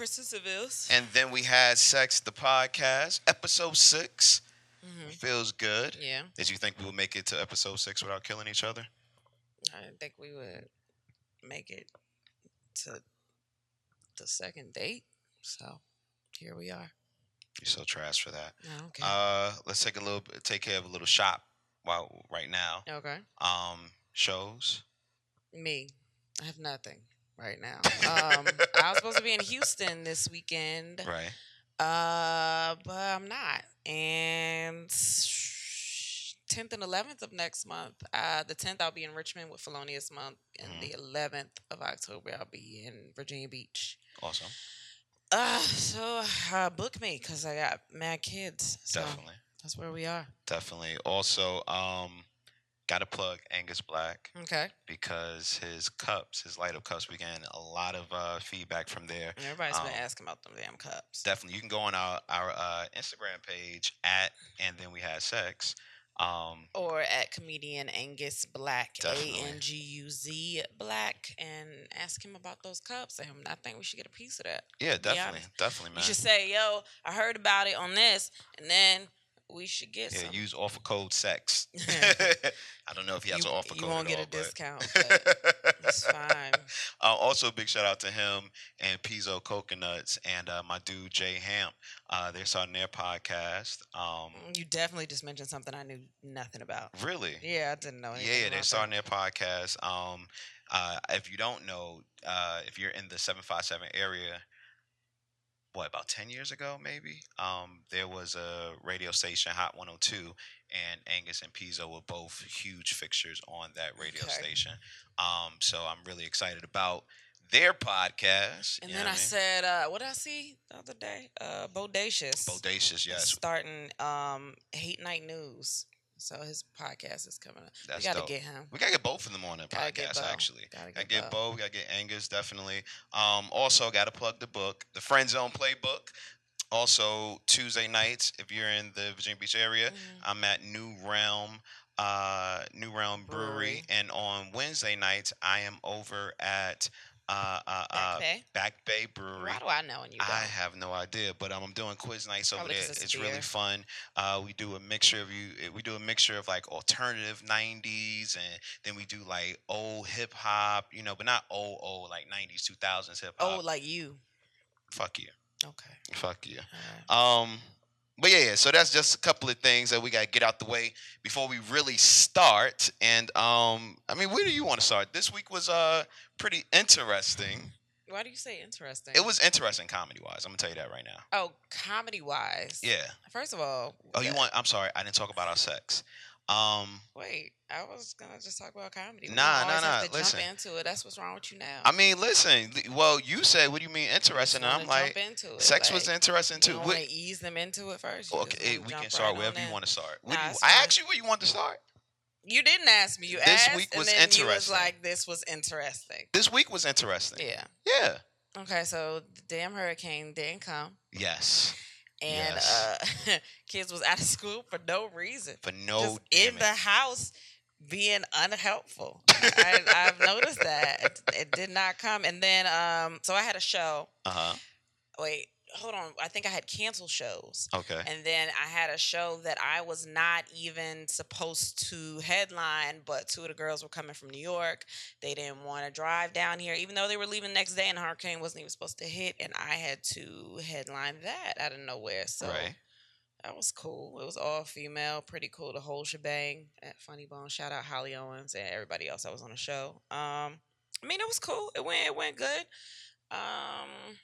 Kristen Sivills. And then we had Sex the Podcast, episode 6 Mhm. Feels good. Yeah, Did you think we would make it to episode six without killing each other? I didn't think we would make it to the second date. So here we are. You're so trash for that. I don't. Uh, let's take a little, take care of a little shop while right now. okay. Um, shows. Me, I have nothing right now. Um, I was supposed to be in Houston this weekend. Right. Uh, but I'm not. And 10th and 11th of next month. Uh, the 10th I'll be in Richmond with Felonious Munk, and Mhm. the 11th of October I'll be in Virginia Beach. Awesome. Uh, so uh, book me because I got mad kids. So Definitely. that's where we are. Definitely. Also, um, got to plug Anguz Black Okay. because his cups, his light up cups, we getting a lot of uh, feedback from there. Everybody's been Um, asking about them damn cups. Definitely, you can go on our our uh, Instagram page at and then we had sex. Um, or at comedian Anguz Black, A. N G U Z Black, and ask him about those cups. And I think we should get a piece of that. yeah, definitely, definitely, You should say, "Yo, I heard about it on this," and then we should get Yeah, some. use offer code sex. I don't know if he has you, an offer code. you won't get a all, but- discount, but it's fine. Uh, also, big shout out to him and Pizzo Coconuts and uh, my dude Jay Hamp. Uh, they're starting their podcast. Um, You definitely just mentioned something I knew nothing about. really? Yeah, I didn't know anything. Yeah, yeah, they're that. starting their podcast. Um, uh, if you don't know, uh, if you're in the 757 area, what, about 10 years ago, maybe? Um, there was a radio station, Hot 102, and Anguz and Pizzo were both huge fixtures on that radio Okay. station. Um, so I'm really excited about their podcast. And then I what said, uh, "What did I see the other day? Uh, Bodacious. Bodacious, yes. Starting um, Hate Night News. So his podcast is coming up. That's we got to dope. get him. We gotta get both in the morning Gotta get podcast actually. Gotta Gotta get get Bo. Bo, gotta get Anguz, definitely. Um, also gotta plug the book, the Friend Zone Playbook. Also Tuesday nights, if you're in the Virginia Beach area, Mhm. I'm at New Realm, uh, New Realm Brewery, Brewery. and on Wednesday nights I am over at uh, uh, Back uh, Bay? Back Bay Brewery. Why do I know and you don't? I have no idea, but um, I'm doing quiz nights over Probably there. 'cause it's It's really fun. Uh, we do a mixture of you. eh, We do a mixture of like alternative '90s, and then we do like old hip hop. You know, but not old old like '90s, 2000s hip hop. oh, like you. Fuck you, Okay. fuck you. All right. Um, but yeah, yeah. So that's just a couple of things that we gotta get out the way before we really start. And um, I mean, where do you want to start? This week was uh pretty interesting. Why do you say interesting? It was interesting comedy wise. I'm gonna tell you that right now. Oh, comedy wise. Yeah. First of all. Oh, you uh, want? I'm sorry, I didn't talk about our sex. Um, Wait, I was gonna just talk about comedy. We Nah, nah, always have nah, to listen. Jump into it. That's what's wrong with you now. I mean, listen. th- Well, you said, "What do you mean interesting?" And I'm like, jump into it. "Sex was interesting too." don't What- want to ease them into it first. You just okay, wanna we jump can start on wherever you want to start. Nah, you, it's I fine. asked you where you want to start. You didn't ask me. You This asked, week and was then you was interesting. like, "This was interesting." This week was interesting. Yeah. Yeah. Okay, so the damn hurricane didn't come, Yes. And Yes. uh, kids was out of school for no reason. For no in it. the house being unhelpful. I, I've noticed that it, it did not come. And then, um, so I had a show. Uh huh. Wait, hold on. I think I had canceled shows. Okay. And then I had a show that I was not even supposed to headline, but two of the girls were coming from New York. They didn't want to drive down here, even though they were leaving the next day and the hurricane wasn't even supposed to hit. And I had to headline that out of nowhere. So right. that was cool. It was all female, pretty cool. The whole shebang at Funny Bone. Shout out Holly Owens and everybody else that was on the show. Um, I mean, it was cool. It went. It went good. Um,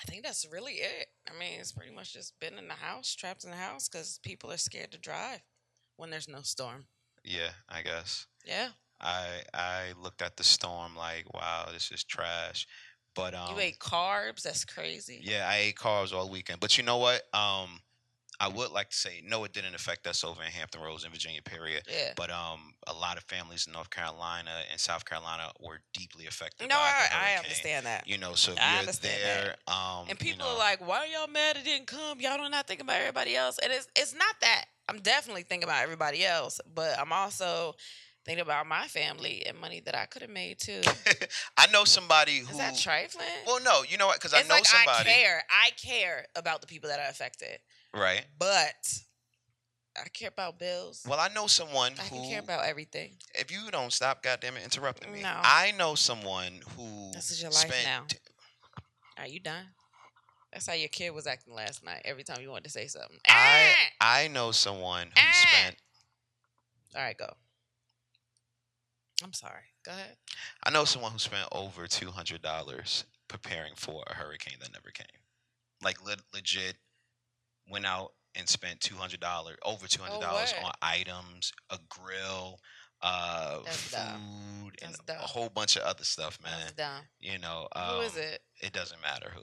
I think that's really it. I mean, it's pretty much just been in the house, trapped in the house, because people are scared to drive when there's no storm. Yeah. I guess. Yeah, I I looked at the storm like, wow, this is trash. But um. you ate carbs. That's crazy. Yeah, I ate carbs all weekend. But you know what? Um, I would like to say no, it didn't affect us over in Hampton Roads in Virginia, period. Yeah. But um, a lot of families in North Carolina and South Carolina were deeply affected. No, by I, I understand that. You know, so if I you're there, um, And you people know, are like, "Why are y'all mad it didn't come? Y'all don't not think about everybody else." And it's it's not that. I'm definitely thinking about everybody else, but I'm also thinking about my family and money that I could have made too. I know somebody who. Is that trifling? Well, no, you know what? Because I know like somebody. I care. I care about the people that are affected, Right. but I care about bills. Well, I know someone I who. can care about everything. if you don't stop, goddamn it, interrupting me. No. I know someone who. This is your life spent, now. Are you done? That's how your kid was acting last night. Every time you wanted to say something. I Ah! I know someone who Ah! spent. All right, go. I'm sorry. Go ahead. I know someone who spent over two hundred dollars preparing for a hurricane that never came. Like le- legit, went out and spent two hundred dollars, over two hundred dollars what? on items, a grill, uh, That's food, and That's a whole bunch of other stuff, man. That's dumb. You know, Who is um, it? It doesn't matter who.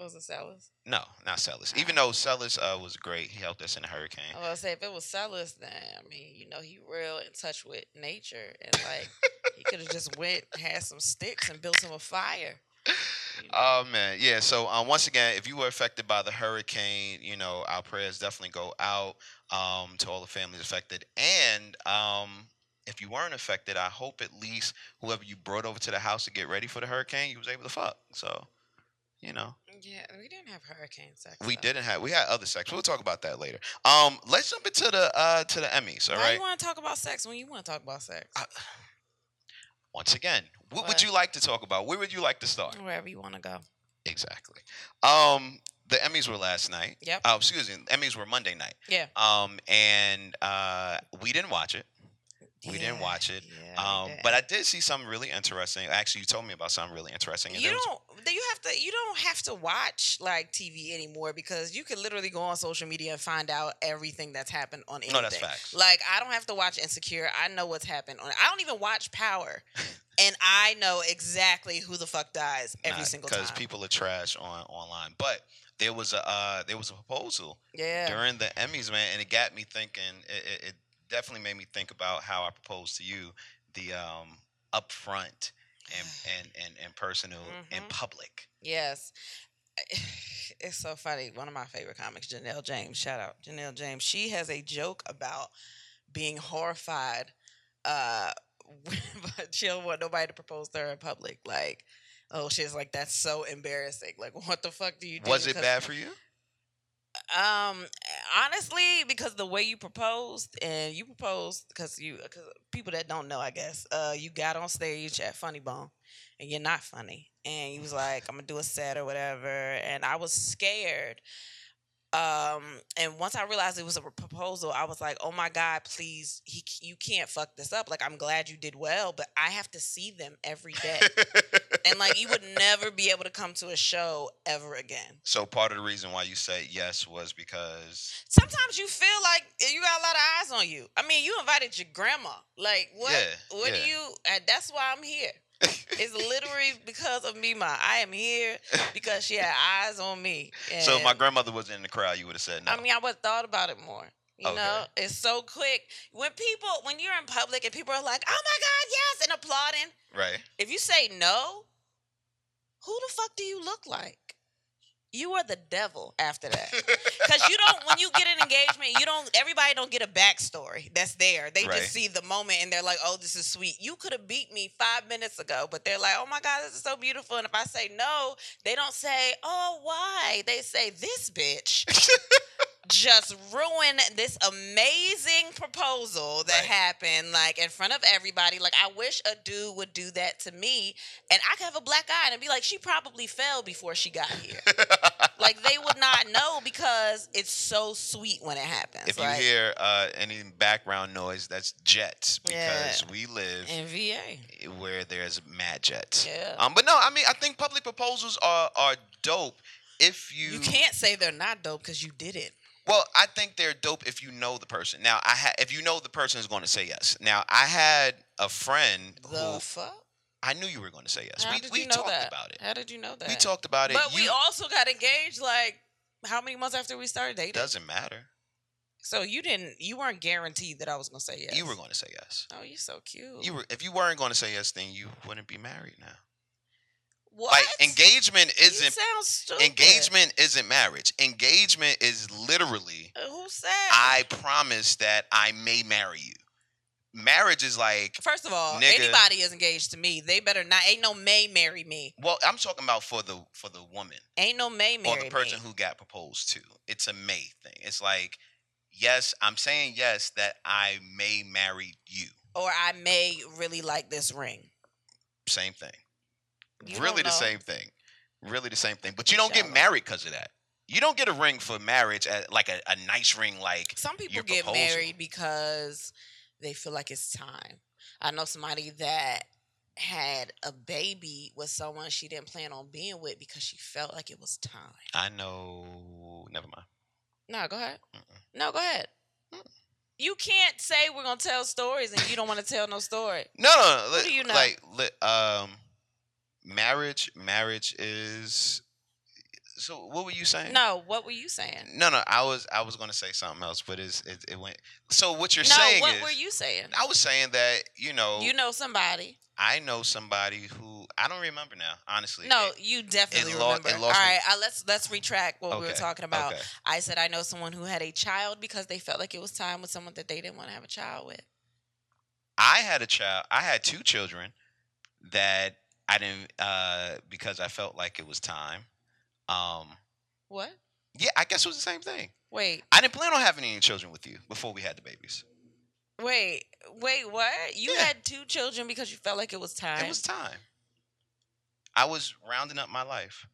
Was it Sellers? No, not Sellers. Ah. Even though Sellers uh, was great, he helped us in the hurricane. I was say if it was Sellers, then I mean, you know, he real in touch with nature, and like he could have just went, had some sticks, and built him a fire. You know? Oh man, yeah. So um, once again, if you were affected by the hurricane, you know our prayers definitely go out um, to all the families affected. And um, if you weren't affected, I hope at least whoever you brought over to the house to get ready for the hurricane, you was able to fuck. So, you know, yeah, we didn't have hurricane sex. we though. didn't have we had other sex. We'll talk about that later. Um, let's jump into the uh to the Emmys. All Why right. you want to talk about sex when you want to talk about sex? I- Once again, what, would you like to talk about? Where would you like to start? Wherever you want to go. Exactly. Um, the Emmys were last night. Yep. Oh, excuse me. Emmys were Monday night. Yeah. Um, and uh, we didn't watch it. We didn't watch it. yeah, Um, but I did see something really interesting. Actually, you told me about something really interesting. and you don't you have to you don't have to watch like TV anymore because you can literally go on social media and find out everything that's happened on anything. No, that's facts. Like I don't have to watch Insecure. I know what's happened on. I don't even watch Power, and I know exactly who the fuck dies every Nah, single time. because people are trash on online. But there was a uh, there was a proposal yeah, during the Emmys, man, and it got me thinking. It, it, it definitely made me think about how I proposed to you, the um, upfront and and and, and personal and Mhm. public. yes. It's so funny. One of my favorite comics, Janelle James. Shout out Janelle James. She has a joke about being horrified, uh, but she don't want nobody to propose to her in public. Like, oh, she's like that's so embarrassing. Like, what the fuck do you do? Was it bad for you? Um, honestly, because the way you proposed and you proposed because you because people that don't know, I guess, uh, you got on stage at Funny Bone and you're not funny, and you was like, I'm gonna do a set or whatever, and I was scared. Um, and once I realized it was a proposal, I was like, "Oh my God, please, he, you can't fuck this up." Like, I'm glad you did well, but I have to see them every day, and like, you would never be able to come to a show ever again. so part of the reason why you said yes was because sometimes you feel like you got a lot of eyes on you. I mean, you invited your grandma. Like, what? Yeah, what yeah. do you? And that's why I'm here. It's literally because of me, ma. I am here because she had eyes on me. so if my grandmother was in the crowd, you would have said no. I mean, I would have thought about it more. You Okay. know, it's so quick when people when you're in public and people are like, "Oh my God, yes," and applauding. right? If you say no, who the fuck do you look like? You are the devil after that. Because you don't, when you get an engagement, you don't, everybody don't get a backstory that's there. They Right. just see the moment and they're like, oh, this is sweet. You could have beat me five minutes ago, but they're like, oh my God, this is so beautiful. And if I say no, they don't say, oh, why? They say, this bitch just ruin this amazing proposal that Right. happened like in front of everybody. Like I wish a dude would do that to me and I could have a black eye and be like, she probably fell before she got here. like they would not know because it's so sweet when it happens. if you hear uh, any background noise, that's jets because Yeah. we live in VA. where there's mad jets. Yeah. Um, but no, I mean, I think public proposals are are dope if you. you can't say they're not dope because you did it. Well, I think they're dope if you know the person. Now, I ha- if you know the person is going to say yes. Now, I had a friend The who fuck? I knew you were going to say yes. How we did we you know talked that? about it. How did you know that? We talked about it. But we also got engaged like how many months after we started dating? doesn't matter. So you didn't you weren't guaranteed that I was gonna say yes. You were going to say yes. Oh, you're so cute. You were if you weren't going to say yes, then you wouldn't be married now. What? Like engagement isn't engagement isn't marriage. Engagement is literally Uh, Who said? I promise that I may marry you. marriage is like First of all, Nigga. anybody is engaged to me. They better not. Ain't no May marry me. well, I'm talking about for the for the woman Ain't no May marry or the person me. who got proposed to. It's a may thing. It's like yes, I'm saying yes that I may marry you. or I may really like this ring. Same thing. You really the same thing. Really the same thing. But you don't get married because of that. You don't get a ring for marriage at like a, a nice ring like Some people get proposal. married because they feel like it's time. I know somebody that had a baby with someone she didn't plan on being with because she felt like it was time. I know never mind. No, go ahead. Mm-mm. No, go ahead. Mm. You can't say we're gonna tell stories and you don't want to tell no story. No, no, no. Who do you know? Like, um, marriage. Marriage is. So, what were you saying? No, what were you saying? no, no. I was, I was going to say something else, but it's, it, it went. So, what you're no, saying what is, were you saying? I was saying that you know, You know somebody. I know somebody who I don't remember now. Honestly, No, It- you definitely it lo- remember. All right, uh, let's let's retract what we were talking about. okay. I said I know someone who had a child because they felt like it was time with someone that they didn't want to have a child with. I had a child. I had two children that I didn't uh, because I felt like it was time. Um, What? yeah, I guess it was the same thing. Wait, I didn't plan on having any children with you before we had the babies. wait, wait. What? You Yeah. had two children because you felt like it was time. It was time. I was rounding up my life.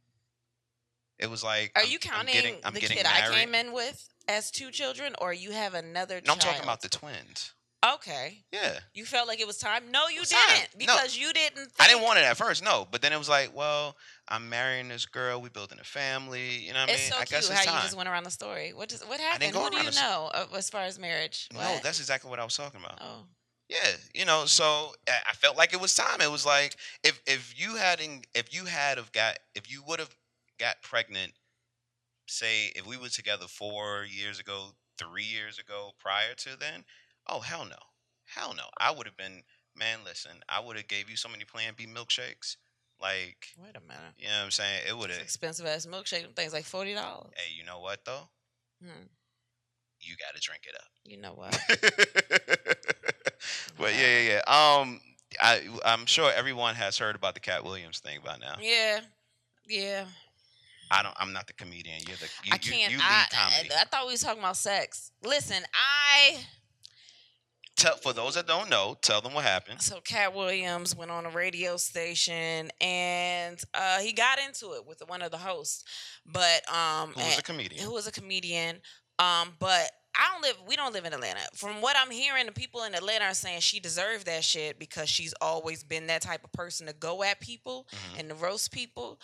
It was like Are I'm- you I'm counting getting- I'm the kid I came in with as two children, or you have another? No, I'm talking about the twins. Okay, Yeah, you felt like it was time. No, you didn't No. because you didn't. Think, I didn't want it at first, no. But then it was like, well, I'm marrying this girl. We building a family. You know what I It's mean? so I cute guess how it's you just went around the story. What just what happened? What do you know uh, as far as marriage? no, What? that's exactly what I was talking about. oh. Yeah, you know, so I I felt like it was time. It was like if if you hadn't if you had have got if you would have got pregnant, say if we were together four years ago, three years ago, prior to then, oh hell no, hell no, I would have been man. Listen, I would have gave you so many Plan B milkshakes, like Wait a minute. you know what I'm saying. It would have. expensive ass milkshake. Them things like forty dollars. Hey, you know what though? Hmm. You got to drink it up. You know what? but yeah, yeah, yeah. Um, I I'm sure everyone has heard about the Katt Williams thing by now. yeah, yeah. I don't. I'm not the comedian. You're the. You, I can't. You, you I, comedy. I I thought we was talking about sex. Listen, I Tell for those that don't know, tell them what happened. so Katt Williams went on a radio station and uh, he got into it with one of the hosts, but um, Who was a comedian? who was a comedian. Um, but I don't live. We don't live in Atlanta. From what I'm hearing, the people in Atlanta are saying she deserved that shit because she's always been that type of person to go at people Mhm. and to roast people,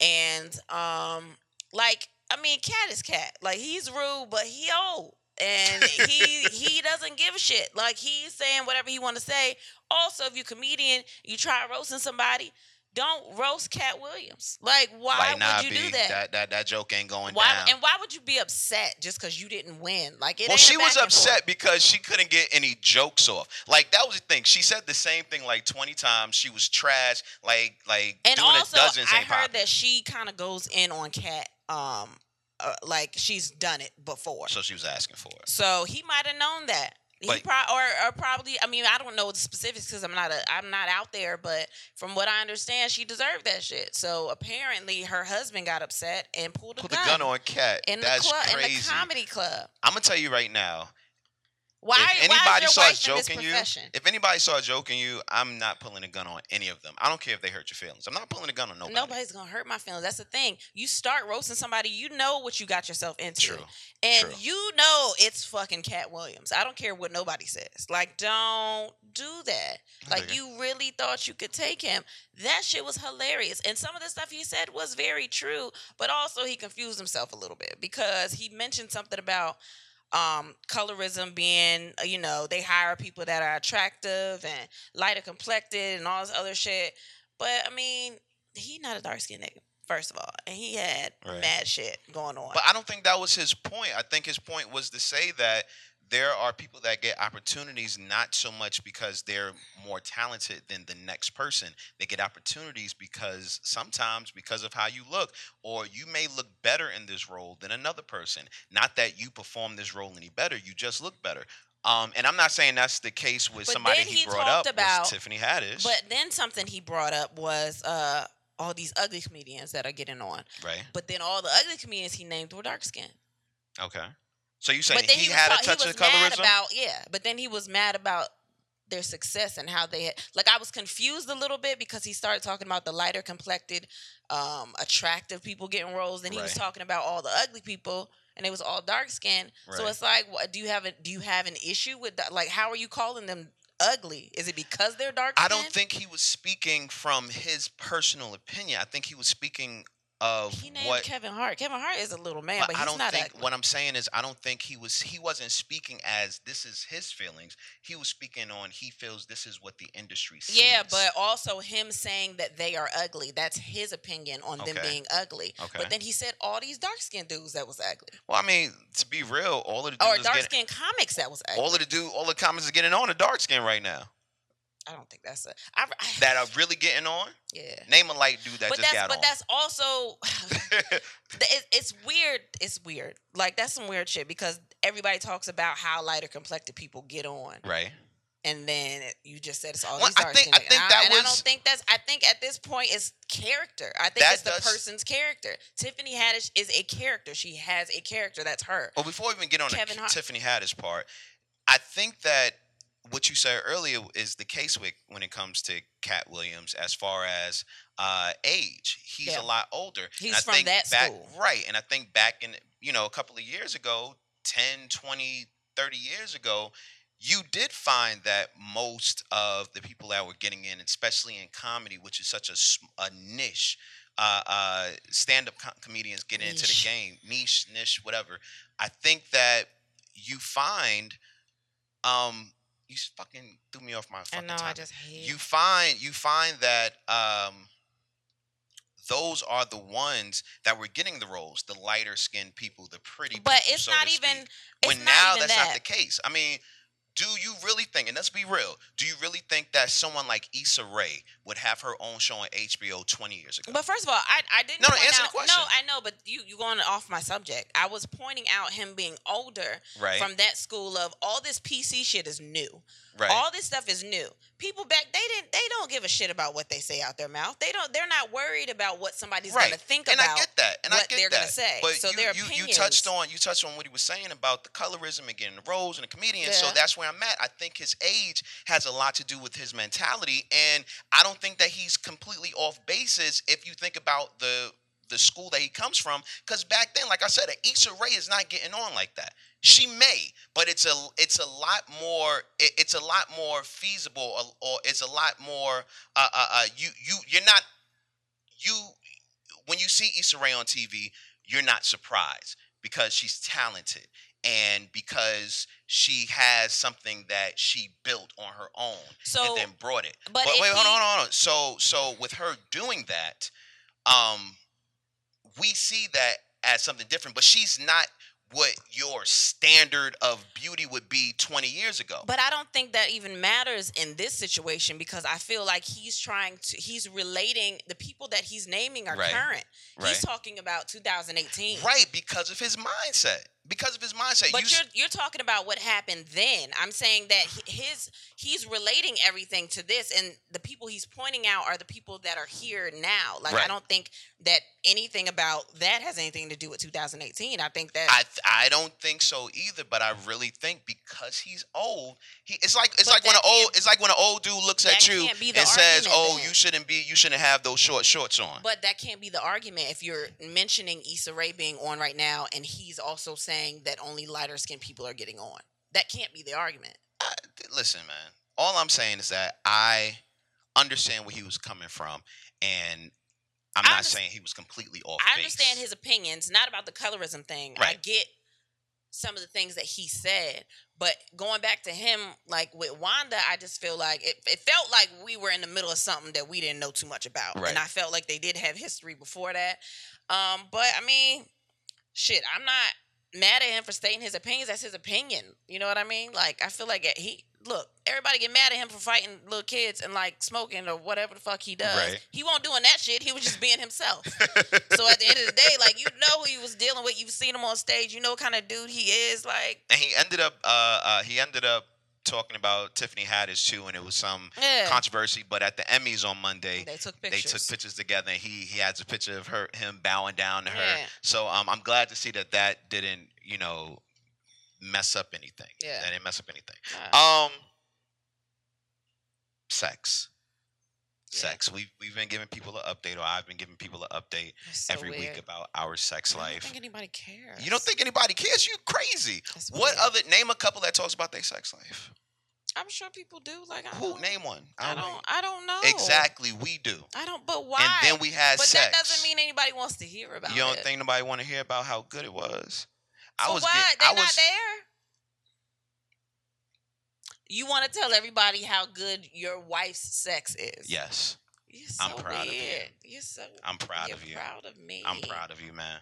and um, like I mean, Katt is Katt. Like he's rude, but he old. And he he doesn't give a shit. Like he's saying whatever he want to say. Also, if you're comedian, you try roasting somebody, don't roast Katt Williams. Like why like, nah, would you B, do that? that that that joke ain't going Why down. and why would you be upset just because you didn't win? Like it well, she was back and forth. upset because she couldn't get any jokes off. Like that was the thing. She said the same thing like twenty times. She was trash. Like like And doing also, it dozens I heard that she kind of goes in on Katt, um, uh, like she's done it before. So she was asking for it. So he might have known that. He But- pro- or, or probably. I mean, I don't know the specifics because I'm not a I'm not out there. But from what I understand, she deserved that shit. So apparently, her husband got upset and pulled a Put gun, the gun on Katt. in That's the club in the comedy club. I'm gonna tell you right now. Why? if anybody starts joking you, if anybody starts joking you, I'm not pulling a gun on any of them. I don't care if they hurt your feelings. I'm not pulling a gun on nobody. Nobody's gonna hurt my feelings. That's the thing. You start roasting somebody, you know what you got yourself into. True. And True. you know it's fucking Katt Williams. I don't care what nobody says. Like, don't do that. Like, you really thought you could take him. That shit was hilarious. And some of the stuff he said was very true, but also he confused himself a little bit because he mentioned something about um colorism being uh, you know they hire people that are attractive and lighter complected and all this other shit but i mean he not a dark skinned nigga first of all and he had Right. mad shit going on But I don't think that was his point. I think his point was to say that there are people that get opportunities not so much because they're more talented than the next person. They get opportunities because sometimes because of how you look, or you may look better in this role than another person. Not that you perform this role any better, you just look better. Um, and I'm not saying that's the case with But somebody he, he brought up about- Tiffany Haddish, But then something he brought up was uh, all these ugly comedians that are getting on. right? But then all the ugly comedians he named were dark skinned. Okay. So you saying he, he, had was, a touch he of colorism? about yeah. But then he was mad about their success and how they had like I was confused a little bit because he started talking about the lighter complected, um, attractive people getting roles. Then he was talking about all the ugly people and it was all dark skinned. So it's like, what, do you have a do you have an issue with that? Like, how are you calling them ugly? Is it because they're dark? Skinned? I don't think he was speaking from his personal opinion. I think he was speaking of he named what Kevin Hart. Kevin Hart is a little man, but but, I he's don't not think ugly. what I'm saying is I don't think he was he wasn't speaking as this is his feelings. He was speaking on he feels this is what the industry sees. Yeah, but also him saying that they are ugly. That's his opinion on them being ugly. Okay. But then he said all these dark skinned dudes that was ugly. well, I mean, to be real, all of the Or dark skinned comics that was ugly. all of the dude, all the comics are getting on the dark skin right now. I don't think that's a I, I, That are really getting on. yeah. Name a light dude that But just that's got but on. that's also it, it's weird. It's weird. Like that's some weird shit because everybody talks about how lighter complected people get on, right. and then you just said it's all Well, these I think- I think and, that and I don't think that's. I think at this point it's character. I think it's the does- person's character. Tiffany Haddish is a character. She has a character. That's her. Well, before we even get on Kevin the Hart- Tiffany Haddish part, I think that what you said earlier is the case with when it comes to Katt Williams as far as uh, age. He's Yeah. a lot older. He's I from think that back, school. Right. And I think back in, you know, a couple of years ago, 10, 20, 30 years ago, you did find that most of the people that were getting in, especially in comedy, which is such a, a niche, uh, uh, stand-up co- comedians get into the game, niche, niche, whatever. I think that you find, um, you fucking threw me off my I fucking know. I just hate. You find you find that um, those are the ones that were getting the roles, the lighter skinned people, the pretty. but people, it's so not even. when now that's that. not the case. I mean, do you really think, and let's be real, do you really think that someone like Issa Rae would have her own show on HBO 20 years ago? But first of all, I I didn't. No, no, answer the question. No, I know, but you you going off my subject. I was pointing out him being older right, from that school of all this PC shit is new. Right. All this stuff is new. People back they didn't they don't give a shit about what they say out their mouth. They don't they're not worried about what somebody's right. gonna think and about. I get that, and what I get they're that. gonna say. But So you, their you, you touched on you touched on what he was saying about the colorism and getting the roles and the comedian. So that's where I'm at. I think his age has a lot to do with his mentality, and I don't think that he's completely off basis if you think about the the school that he comes from. Because back then, like I said, Issa Rae is not getting on like that. She may, but it's a it's a lot more it, it's a lot more feasible, or, or it's a lot more. Uh, uh, uh, you you you're not you when you see Issa Rae on TV, you're not surprised because she's talented and because she has something that she built on her own so and then brought it. but if wait, hold on, hold on. So so with her doing that, um, we see that as something different, but she's not what your standard of beauty would be 20 years ago. But I don't think that even matters in this situation because I feel like he's trying to he's relating the people that he's naming are Right. current. right. He's talking about 2018. Right, because of his mindset. Because of his mindset. But You you're s- you're talking about what happened then. I'm saying that his he's relating everything to this, and the people he's pointing out are the people that are here now. Like I don't think that anything about that has anything to do with 2018. I think that I th- I don't think so either, but I really think because he's old, he it's like it's like when an old it's like when an old dude looks at you can't be the and says, "Oh, then. you shouldn't be you shouldn't have those short shorts on." But that can't be the argument if you're mentioning Issa Rae being on right now, and he's also saying that only lighter skinned people are getting on. That can't be the argument. I, listen, man. All I'm saying is that I understand where he was coming from, and I'm I not underst- saying he was completely off. I base. understand his opinions, not about the colorism thing. Right. I get some of the things that he said, but going back to him, like with Wanda, I just feel like it, it felt like we were in the middle of something that we didn't know too much about, Right. and I felt like they did have history before that. Um, but I mean, shit, I'm not mad at him for stating his opinions. That's his opinion. You know what I mean? Like I feel like he look, everybody get mad at him for fighting little kids and like smoking or whatever the fuck he does. Right. He won't doing that shit. He was just being himself. so at the end of the day, like you know who he was dealing with. You've seen him on stage. You know what kind of dude he is. Like and he ended up uh, uh he ended up talking about Tiffany Haddish too, and it was some yeah, controversy. But at the Emmys on Monday, they took they pictures. took pictures together, and he he has a picture of her him bowing down to her. Yeah. So um, I'm glad to see that that didn't you know mess up anything. Yeah. that didn't mess up anything. Uh, Um, sex. Yeah. Sex. We've we've been giving people an update, or I've been giving people an update so every weird. week about our sex life. I don't think anybody cares. You don't think anybody cares? You crazy. What other name a couple that talks about their sex life? I'm sure people do. Like I Who name one? I don't don't. I don't know. Exactly, we do. I don't. But why? And then we had But sex. that doesn't mean anybody wants to hear about it. you don't it. think nobody want to hear about how good it was? I was. what? They're I was. not there. You want to tell everybody how good your wife's sex is. Yes, You're so I'm proud of you. You're so. I'm proud of you. Proud of me. I'm proud of you, man.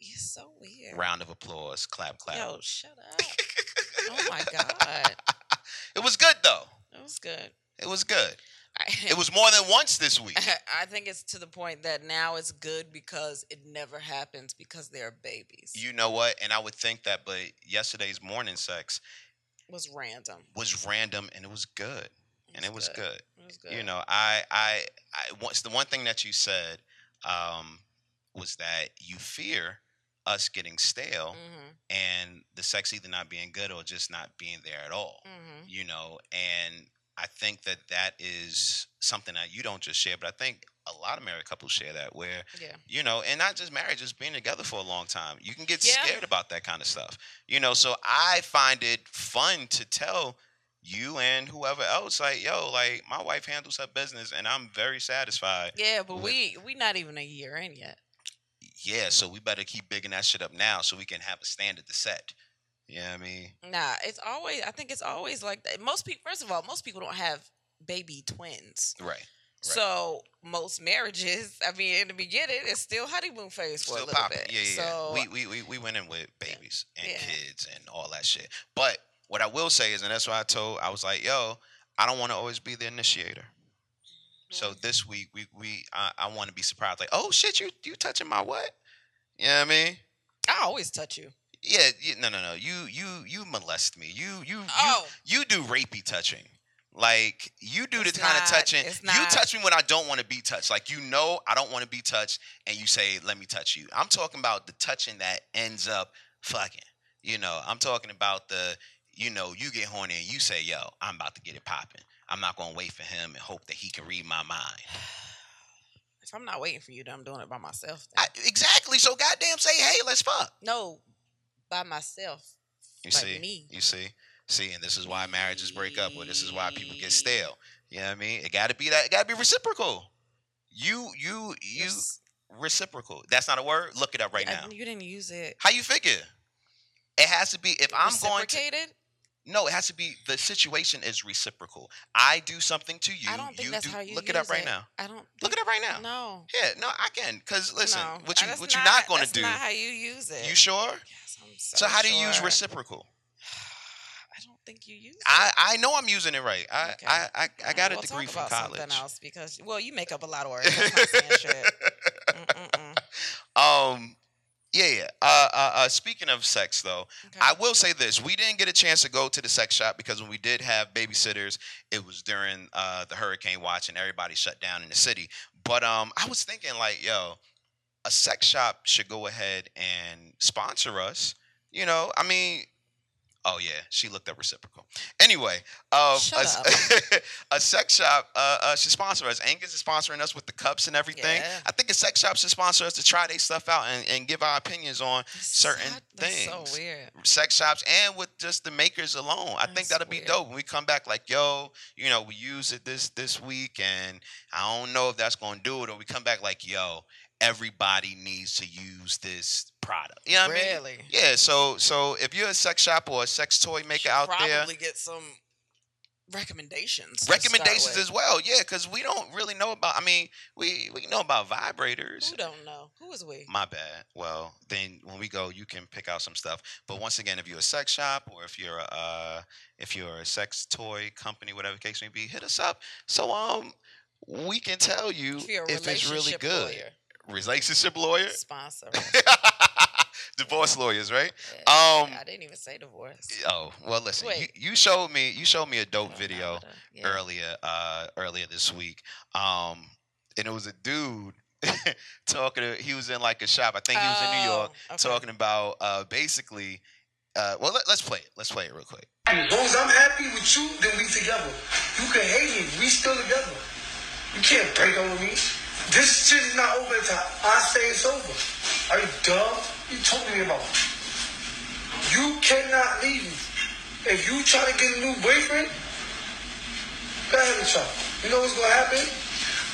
You're so weird. Round of applause. Clap, clap. Yo, shut up. oh my god, It was good though. It was good. It was good. It was more than once this week. I think it's to the point that now it's good because it never happens because they're babies. You know what? And I would think that, but yesterday's morning sex was random. was random and it was good. And it was good. It was good. You know, I, I, I. Once the one thing that you said um, was that you fear us getting stale Mm-hmm. and the sex either not being good or just not being there at all. Mm-hmm. You know, and I think that that is something that you don't just share, but I think a lot of married couples share that where Yeah. you know, and not just marriage, just being together for a long time. You can get Yeah. scared about that kind of stuff. You know, so I find it fun to tell you and whoever else, like, yo, like my wife handles her business and I'm very satisfied. Yeah, but with- we we not even a year in yet. Yeah, so we better keep bigging that shit up now so we can have a standard to set. You know I mean? Nah, it's always. I think it's always like that. Most people, first of all, most people don't have baby twins. Right. So most marriages, I mean, in the beginning, it's still honeymoon phase for a little popping. bit. Yeah, yeah. yeah. So we, we, we, we went in with babies and Yeah. kids and all that shit. But what I will say is, and that's why I told, I was like, yo, I don't want to always be the initiator. So Mhm. this week we we I, I want to be surprised, like, oh shit, you you touching my what? You know what I mean? I always touch you. Yeah, you, no, no, no. You you you molest me. You you Oh. you you do rapey touching. Like you do It's the kind of touching. You touch me when I don't want to be touched. Like you know I don't want to be touched, and you say, "Let me touch you." I'm talking about the touching that ends up fucking. You know, I'm talking about the. You know, you get horny and you say, "Yo, I'm about to get it popping." I'm not gonna wait for him and hope that he can read my mind. If I'm not waiting for you, then I'm doing it by myself. I, exactly. So goddamn, say, "Hey, let's fuck." no, by myself. You like see, me. you see, see, and this is why marriages break up, or this is why people get stale. You know what I mean? It got to be that. It got to be reciprocal. You, you, you, Res- reciprocal. That's not a word. Look it up right I- now. You didn't use it. How you figure? It has to be. If I'm going to, Reciprocated? no, it has to be. The situation is reciprocal. I do something to you. I don't think you that's do. how you look it up right now. I don't. Look it up right now. No. Yeah, no, I can. Cause listen, no. what you what you're not going to that's do. not how you use it. You sure? Yes, so, So how do you use reciprocal? I don't think you use it. I I know I'm using it right. I Okay. I I, I got We'll a degree from college. Something else because well, you make up a lot of words. That's not saying shit. Um, yeah, yeah. Uh, uh, uh, speaking of sex, though, Okay. I will say this: we didn't get a chance to go to the sex shop because when we did have babysitters, it was during uh, the hurricane watch and everybody shut down in the city. But um, I was thinking, like, yo, a sex shop should go ahead and sponsor us. You know, I mean. Oh yeah, she looked up reciprocal. Anyway, um, a, a sex shop uh, uh, should sponsor us. Anguz is sponsoring us with the cups and everything. Yeah. I think a sex shop should sponsor us to try their stuff out and, and give our opinions on certain That- that's things. so weird. sex shops and with just the makers alone. I think that'll be dope when we come back like, yo, you know, we use it this this week and I don't know if that's gonna do it, or we come back like, yo, everybody needs to use this product. You know what I mean? really? Yeah, so so if you're a sex shop or a sex toy maker out Probably there, probably get some recommendations. recommendations as well. Yeah, because we don't really know about. I mean, we we know about vibrators. Who don't know? Who is we? My bad. Well, then when we go, you can pick out some stuff. But once again, if you're a sex shop or if you're a uh, if you're a sex toy company, whatever case may be, hit us up. So um, we can tell you If if it's really good. lawyer, Relationship lawyer, sponsor. divorce lawyers, right? Yeah, Um, I didn't even say divorce. Oh well, listen. You, you showed me you showed me a dope video to- yeah. earlier uh earlier this week. Um, and it was a dude talking. To, he was in like a shop. I think he was in New York Oh, okay. talking about uh basically. Uh, well, let, let's play it. Let's play it real quick. As long as I'm happy with you, then we together. You can hate me, we still together. You can't break up with me. This shit is not over until I say it's over. Are you dumb? You talking to me about? You cannot leave. If you try to get a new boyfriend, go ahead and try. You know what's gonna happen?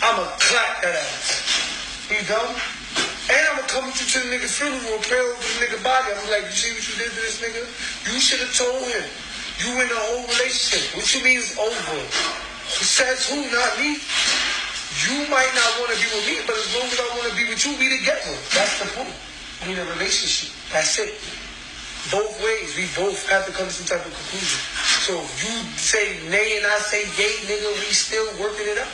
I'ma clap that ass. You dumb? And I'm gonna come with you to the nigga's funeral and pray over the nigga body. I'm like, you see what you did to this nigga? You should have told him. You in a whole relationship. What you mean it's over? Who says who? Not me. You might not want to be with me, but as long as I want to be with you, we together. That's the point. We in a relationship. That's it. Both ways. We both have to come to some type of conclusion. So if you say nay and I say yay, nigga, we still working it out.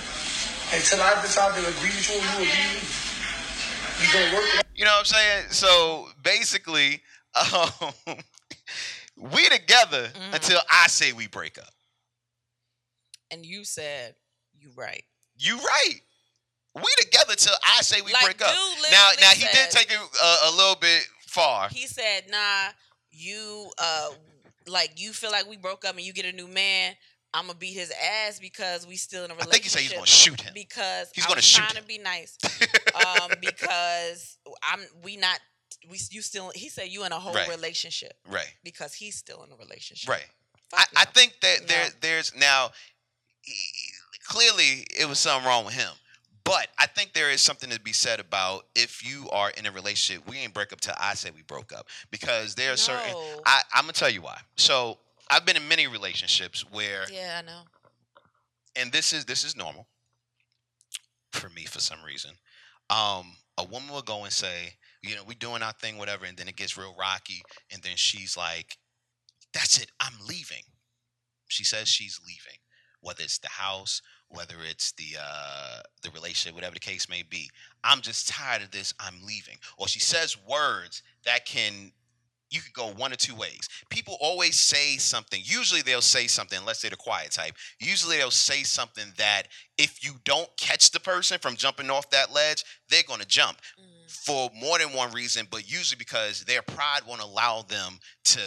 Until I decide to agree with you and you agree with me. We gonna work it out. You know what I'm saying? So basically, um, we together Mhm. until I say we break up. And you said you right. You right. We together till I say we Like, break up. Now, now he did take it a, a little bit far. He said, "Nah, you uh, like you feel like we broke up and you get a new man. I'm gonna beat his ass because we still in a relationship. I think he said he's gonna shoot him. because He's I gonna shoot trying him. to be nice. Um, because I'm we not we you still he said you in a whole Right. relationship right, because he's still in a relationship. right. I, I think that there, No. there's now clearly it was something wrong with him. But I think there is something to be said about if you are in a relationship, we ain't break up till I say we broke up because there are certain. No. I, I'm gonna tell you why. So I've been in many relationships where, Yeah, I know. and this is this is normal for me for some reason. Um, a woman will go and say, you know, we doing our thing, whatever, and then it gets real rocky, and then she's like, "That's it, I'm leaving." She says she's leaving, whether it's the house, whether it's the uh, the relationship, whatever the case may be. I'm just tired of this. I'm leaving. Or she says words that can you could go one or two ways. People always say something. Usually they'll say something, unless they're the quiet type. Usually they'll say something that if you don't catch the person from jumping off that ledge, they're gonna jump Mm. for more than one reason, but usually because their pride won't allow them to,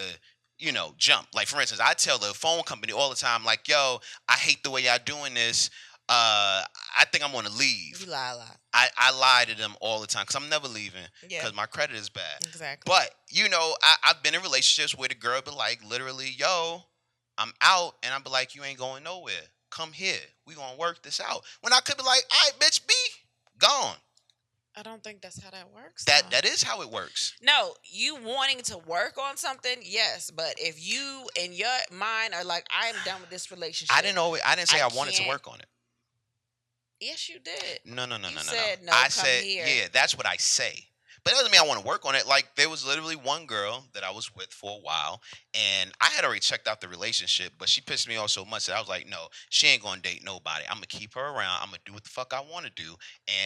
you know, jump. Like for instance, I tell the phone company all the time, like, "Yo, I hate the way y'all doing this. Uh, I think I'm gonna leave." You lie a lot. I, I lie to them all the time because I'm never leaving Yeah, because my credit is bad. exactly. But you know, I, I've been in relationships where the girl be like, literally, "Yo, I'm out," and I be like, "You ain't going nowhere. Come here. We gonna work this out." When I could be like, "All right, bitch, be gone." I don't think that's how that works. That though. that is how it works. No, you wanting to work on something, yes, but if you in your mind are like, I am done with this relationship. I didn't always. I didn't say I I, wanted to work on it. Yes, you did. No, no, no, You no, no, said, no. "No, I said, here." yeah, that's what I say. But that doesn't mean I want to work on it. Like there was literally one girl that I was with for a while, and I had already checked out the relationship, but she pissed me off so much that I was like, no, she ain't gonna date nobody. I'm gonna keep her around. I'm gonna do what the fuck I want to do,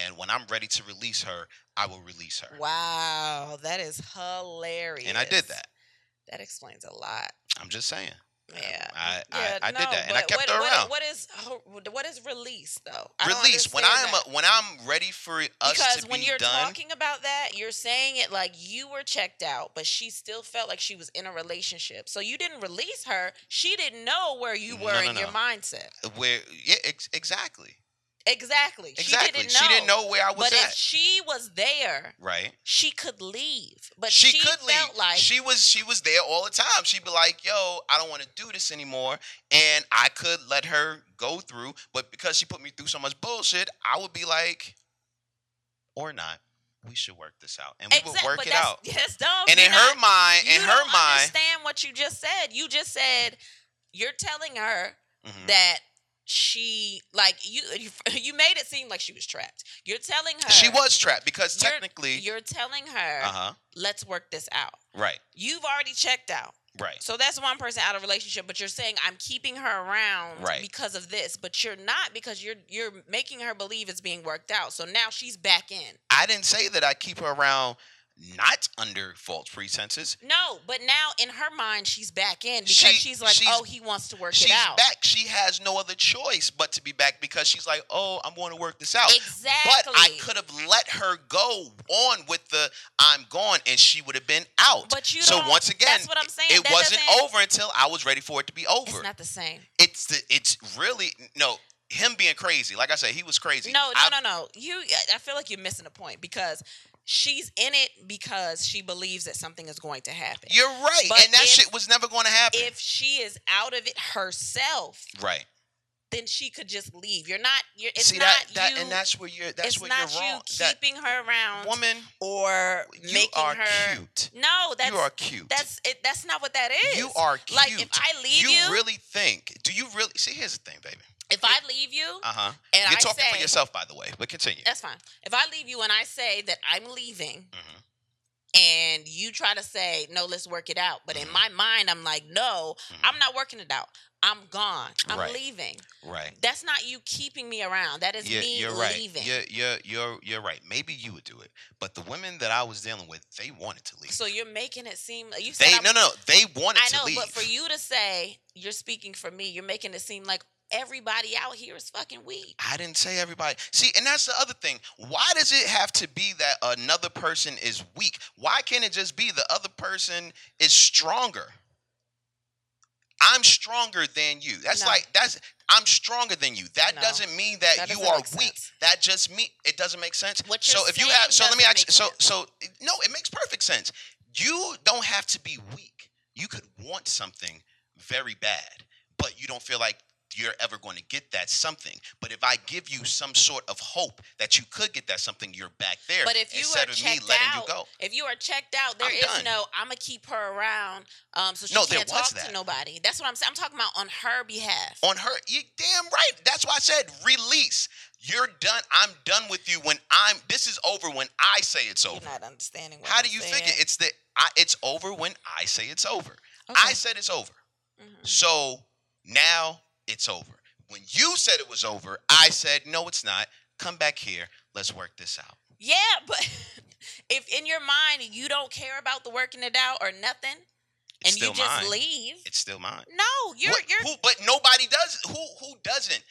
and when I'm ready to release her, I will release her. Wow, that is hilarious. And I did that. That explains a lot. I'm just saying. Yeah, I- I- yeah, I did no, that, and I kept what, her around. what is what is release though? I Release when I'm that. when I'm ready for us because to when be you're done. talking about that, you're saying it like you were checked out, but she still felt like she was in a relationship. So you didn't release her. She didn't know where you were no, in your mindset. where yeah, ex- exactly, Exactly. exactly. She didn't know. She didn't know where I was But if she was there, right. she could leave. But she, she, could felt leave. like she was she was there all the time. She'd be like, "Yo, I don't want to do this anymore," and I could let her go through. But because she put me through so much bullshit, I would be like, "Or not, we should work this out," and we Exact- would work it out. That's dumb. And in her not- mind, in her mind, understand what you just said. You just said you're telling her Mhm. that she like you, you you made it seem like she was trapped. You're telling her She was trapped because You're- technically, You're telling her, uh huh, let's work this out. right, You've already checked out. right, So that's one person out of relationship, but you're saying I'm keeping her around Right. because of this, but you're not because you're you're making her believe it's being worked out. So now she's back in. I didn't say that I keep her around not under false pretenses. No, but now in her mind she's back in because She- she's like, she's- oh, he wants to work it out. back. She has no other choice but to be back because she's like, oh, I'm going to work this out. Exactly. But I could have let her go on with the I'm gone, and she would have been out. But you so once again, that's what I'm saying. It That wasn't over until I was ready for it to be over. It's not the same. it's the it's really no him being crazy. Like I said, he was crazy. No, no, I- no, no. You, I feel like you're missing a point because she's in it because she believes that something is going to happen. You're right, But and that if- shit was never going to happen. if she is out of it herself, right. then she could just leave. You're not. You're. It's See not that that you. and that's where you're that's where you're wrong. you That keeping her around woman, or you making are her. cute. No, that's you are cute. that's it. That's not what that is. you are cute. Like if I leave you, you really think? Do you really see? Here's the thing, baby. If I leave you, Uh huh. and You're I talking say for yourself, by the way. But continue. that's fine. If I leave you and I say that I'm leaving, Mhm. and you try to say no, let's work it out, but in Mhm. my mind I'm like, no, Mhm. I'm not working it out. I'm gone. I'm Right. leaving. Right. That's not you keeping me around. That is You're, me you're right. leaving. You're, you're you're you're right. Maybe you would do it, but the women that I was dealing with, they wanted to leave. So you're making it seem you said they I'm- no no they wanted I to know, leave. but for you to say you're speaking for me, you're making it seem like everybody out here is fucking weak. I didn't say everybody. See, and that's the other thing. Why does it have to be that another person is weak? Why can't it just be the other person is stronger? I'm stronger than you. That's No. like that's I'm stronger than you. That No. doesn't mean that, That you are weak. sense. That just me it doesn't make sense. What so if you have so let me ask so so no, it makes perfect sense. You don't have to be weak. You could want something very bad, but you don't feel like you're ever going to get that something. But if I give you some sort of hope that you could get that something, you're back there. But if you instead are of me checked letting out, you go. if you are checked out, there I'm is done. no I'm gonna keep her around, um, so she No, can't talk that. to nobody. That's what I'm saying. I'm talking about on her behalf. On her, you damn right. That's why I said release. You're done. I'm done with you when I'm. This is over when I say it's over. You're not understanding. What How I'm do you saying. figure it's the? I, it's over when I say it's over. Okay. I said it's over. Mhm. So now it's over. When you said it was over, I said no, it's not. Come back here. Let's work this out. Yeah, but if in your mind you don't care about the working it out or nothing, It's and you just mine. leave, It's still mine. no, you're What- you're who, but nobody does. Who who doesn't?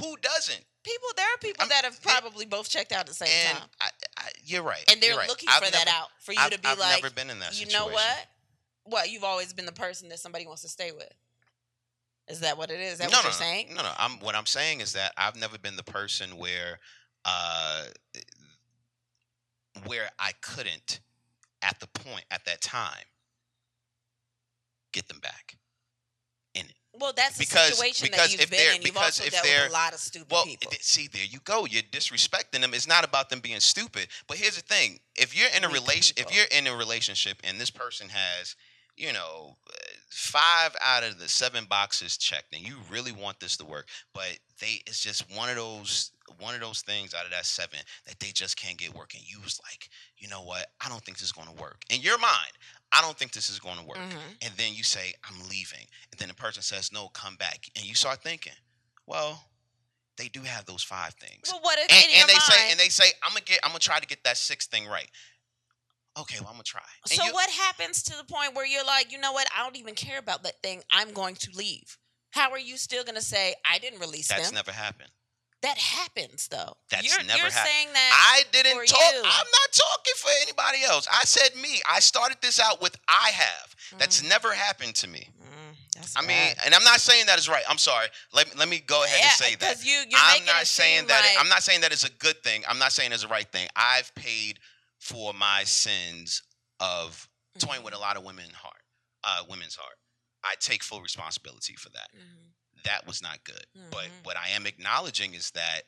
Who doesn't? people. There are people I'm- that have probably both checked out at the same And time, I, I, you're right. and they're you're right. looking I've for that never- out for you I've, to be I've like, never been in that you situation. know what? What you've always been the person that somebody wants to stay with. Is that what it is? Is that no, what no, you're no, saying? No, no. I'm what I'm saying is that I've never been the person where, uh, where I couldn't, at the point at that time, get them back. In it. Well, that's the Because- situation because that you've if been in. You've because also if dealt with a lot of stupid Well, people. see, there you go. You're disrespecting them. It's not about them being stupid. But here's the thing: if you're in a Weak relation, if you're in a relationship and this person has, you know, five out of the seven boxes checked, and you really want this to work, but they, it's just one of those, one of those things out of that seven that they just can't get working. You was like, you know what? I don't think this is going to work. In your mind, I don't think this is going to work. Mhm. And then you say, I'm leaving. And then the person says, No, come back. And you start thinking, well, they do have those five things. Well, what if and and they mind? say and they say, I'm gonna get I'm gonna try to get that sixth thing right. Okay, well I'm gonna try. And so you- what happens to the point where you're like, you know what? I don't even care about that thing. I'm going to leave. How are you still to say I didn't release that's them? never happened. that happens though. That's you're, never you're hap- saying that. I didn't talk. you. I'm not talking for anybody else. I said me. I started this out with I have. That's never happened to me. Mm, that's I mean, bad. and I'm not saying that is right. I'm sorry. Let me let me go ahead and say that. you, I'm not saying that. I'm not saying that it's a good thing. I'm not saying it's the right thing. I've paid for my sins of toying Mhm, with a lot of women heart, uh, women's heart. I take full responsibility for that. mhm, That was not good. But Mhm. what I am acknowledging is that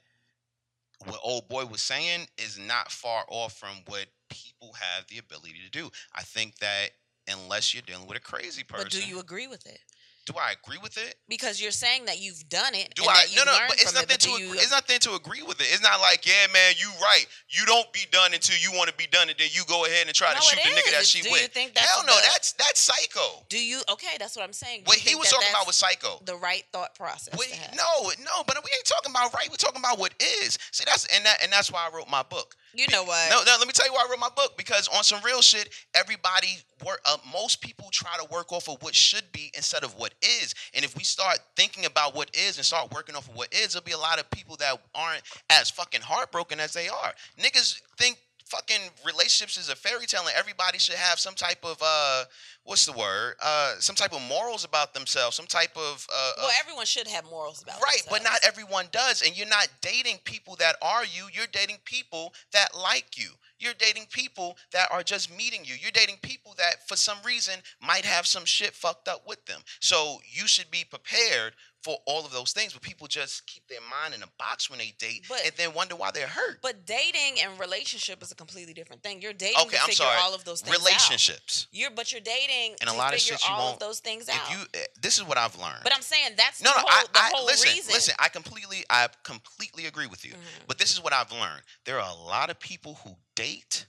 what old boy was saying is not far off from what people have the ability to do. I think that unless you're dealing with a crazy person, But do you agree with it? Do I agree with it? because you're saying that you've done it. Do and I? No, no. But it's it, nothing but to. do you- agree, it's nothing to agree with it. It's not like, yeah, man, you right. You don't be done until you want to be done, and then you go ahead and try No, to shoot it the nigga that she Do with. you think that's Hell no, the- that's that's psycho. Do you? Okay, that's what I'm saying. Do What he was that talking about was psycho. the right thought process. Have? no, no, but we ain't talking about right. We're talking about what is. See, that's and that and that's why I wrote my book. You know what? No, no. Let me tell you why I wrote my book because on some real shit, everybody work. Uh, most people try to work off of what should be instead of what is. And if we start thinking about what is and start working off of what is, there'll be a lot of people that aren't as fucking heartbroken as they are. Niggas think fucking relationships is a fairy tale and everybody should have some type of uh what's the word uh some type of morals about themselves some type of uh well, of- everyone should have morals about Right, but not everyone does. And you're not dating people that are you. You're dating people that like you. You're dating people that are just meeting you. You're dating people that, for some reason, might have some shit fucked up with them. So you should be prepared for all of those things. But people just keep their mind in a box when they date But- and then wonder why they're hurt. But dating and relationship is a completely different thing. You're dating Okay, to I'm figure sorry. all of those things out. Relationships. You're but you're dating And a lot of shit you all won't- those things If out. you, eh, this is what I've learned. but I'm saying that's No, the no, whole, I, I whole listen, reason. listen. I completely, I completely agree with you. Mhm. But this is what I've learned: there are a lot of people who date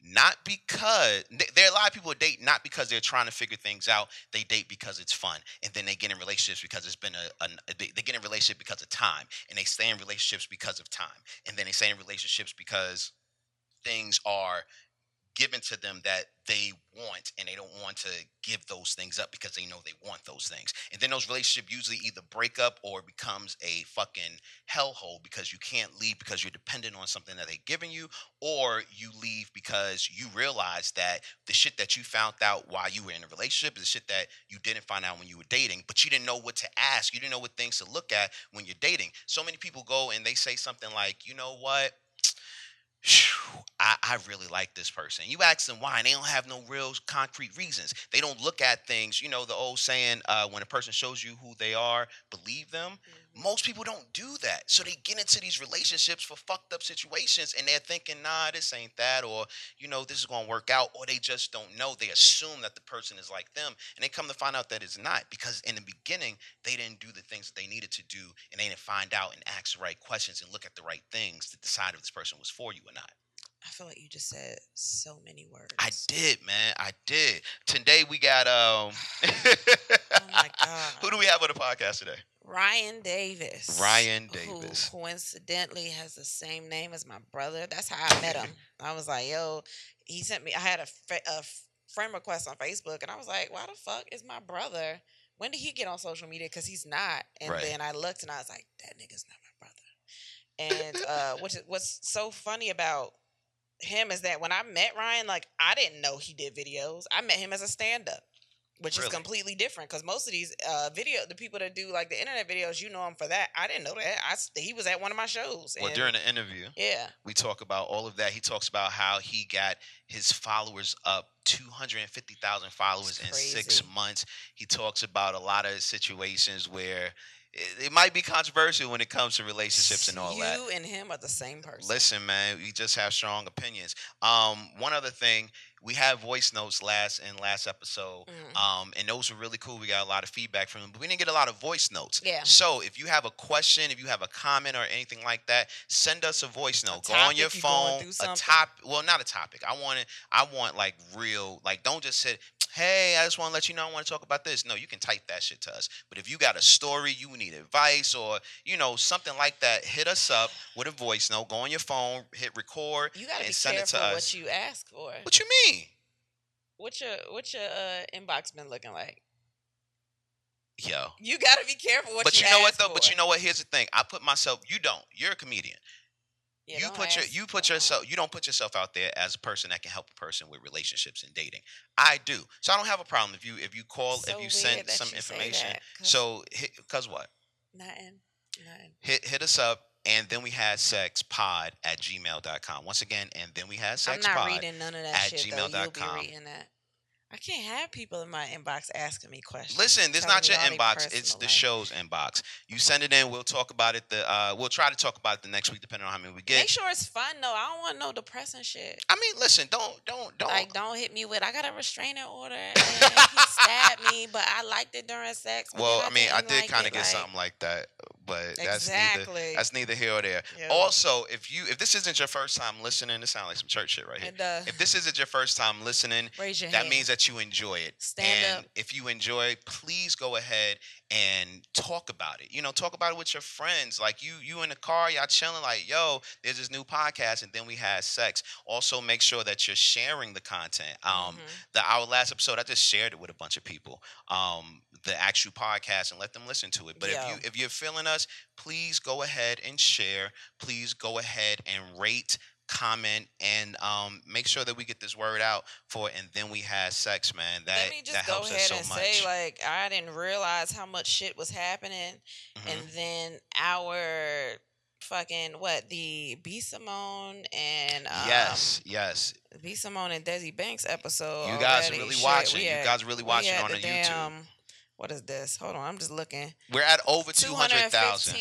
not because there are a lot of people who date not because they're trying to figure things out. They date because it's fun, and then they get in relationships because it's been a, a they, they get in relationship because of time, and they stay in relationships because of time, and then they stay in relationships because things are given to them that they want and they don't want to give those things up because they know they want those things. And then those relationships usually either break up or becomes a fucking hellhole because you can't leave because you're dependent on something that they've given you or you leave because you realize that the shit that you found out while you were in a relationship is the shit that you didn't find out when you were dating but you didn't know what to ask. You didn't know what things to look at when you're dating. So many people go and they say something like you know what I, I really like this person. You ask them why, and they don't have no real concrete reasons. They don't look at things, you know, the old saying, uh, when a person shows you who they are, believe them. Mhm. Most people don't do that. So they get into these relationships for fucked up situations and they're thinking, nah, this ain't that, or, you know, this is going to work out, or they just don't know. They assume that the person is like them, and they come to find out that it's not because in the beginning, they didn't do the things that they needed to do, and they didn't find out and ask the right questions and look at the right things to decide if this person was for you or not. I feel like you just said so many words. I did, man. I did. Today we got um. Oh my God. Who do we have on the podcast today? Ryan Davis. Ryan Davis. who coincidentally has the same name as my brother. That's how I met him. I was like, yo, he sent me, I had a, a friend request on Facebook, and I was like, why the fuck is my brother? When did he get on social media? Because he's not. And Right. then I looked and I was like, that nigga's not my brother. And uh, which is- what's so funny about him is that when I met Ryan, like I didn't know he did videos. I met him as a stand up, which Really? is completely different because most of these uh, video, the people that do like the internet videos, you know him for that. I didn't know that. I he was at one of my shows. Well, during the interview, yeah, we talk about all of that. He talks about how he got his followers up 250,000 followers in six months. He talks about a lot of situations where it, it might be controversial when it comes to relationships and all you that. You and him are the same person. Listen, man, we just have strong opinions. Um, one other thing, we had voice notes last in last episode. Mhm. Um, and those were really cool. We got a lot of feedback from them, but we didn't get a lot of voice notes. Yeah. So if you have a question, if you have a comment or anything like that, send us a voice note. Go on your phone. A top. Well, not a topic. I want it. I want like real. Like, don't just say, "Hey, I just want to let you know I want to talk about this." No, you can type that shit to us. But if you got a story, you need advice, or you know something like that, hit us up with a voice note. Go on your phone, hit record, you gotta and be send it careful to what you ask for. What you mean? What's your what's your uh, inbox been looking like? Yo. You gotta be careful what but you, you know what though? But you know what? Here's the thing. I put myself. You don't. You're a comedian. Yeah, you put your you put yourself. You don't put yourself out there as a person that can help a person with relationships and dating. I do. So I don't have a problem if you if you call So if you send some you information. that, 'cause So because what? nothing, nothing. Hit hit us up. And then we had sex pod at gmail.com. Once again, and then we had sex pod. reading none of that at shit though. You'll be gmail.com. I can't have people in my inbox asking me questions. Listen, this is not your inbox. It's the life. show's inbox. You send it in. We'll talk about it. The uh, we'll try to talk about it the next week, depending on how many we get. Make sure it's fun though. I don't want no depressing shit. I mean, listen. Don't don't don't. Like, don't hit me with I got a restraining order and he stabbed me, but I liked it during sex. well, I mean, I didn't like kind of get like- something like that, but that's neither that's neither here or there. Yeah. Also, if you if this isn't your first time listening, it sounds like some church shit right here. And uh, If this isn't your first time listening, raise your that hand. means that you enjoy it. Stand and up. if you enjoy, please go ahead and talk about it. You know, talk about it with your friends. Like you, you in the car, y'all chilling. Like, yo, there's this new podcast, and then we had sex. Also, make sure that you're sharing the content. Um, Mhm. the our last episode, I just shared it with a bunch of people. Um, the actual podcast, and let them listen to it. But if you if you're feeling us, please go ahead and share. Please go ahead and rate comment and um, make sure that we get this word out for and then we had sex man that Let me just that go helps ahead us so and much say, like, I didn't realize how much shit was happening, Mhm. and then our fucking what the B Simone and um, yes yes B Simone and Desi Banks episode. you guys already. really Shit, watching you guys really watching on the, youtube damn- What is this? Hold on, I'm just looking. we're at over 200000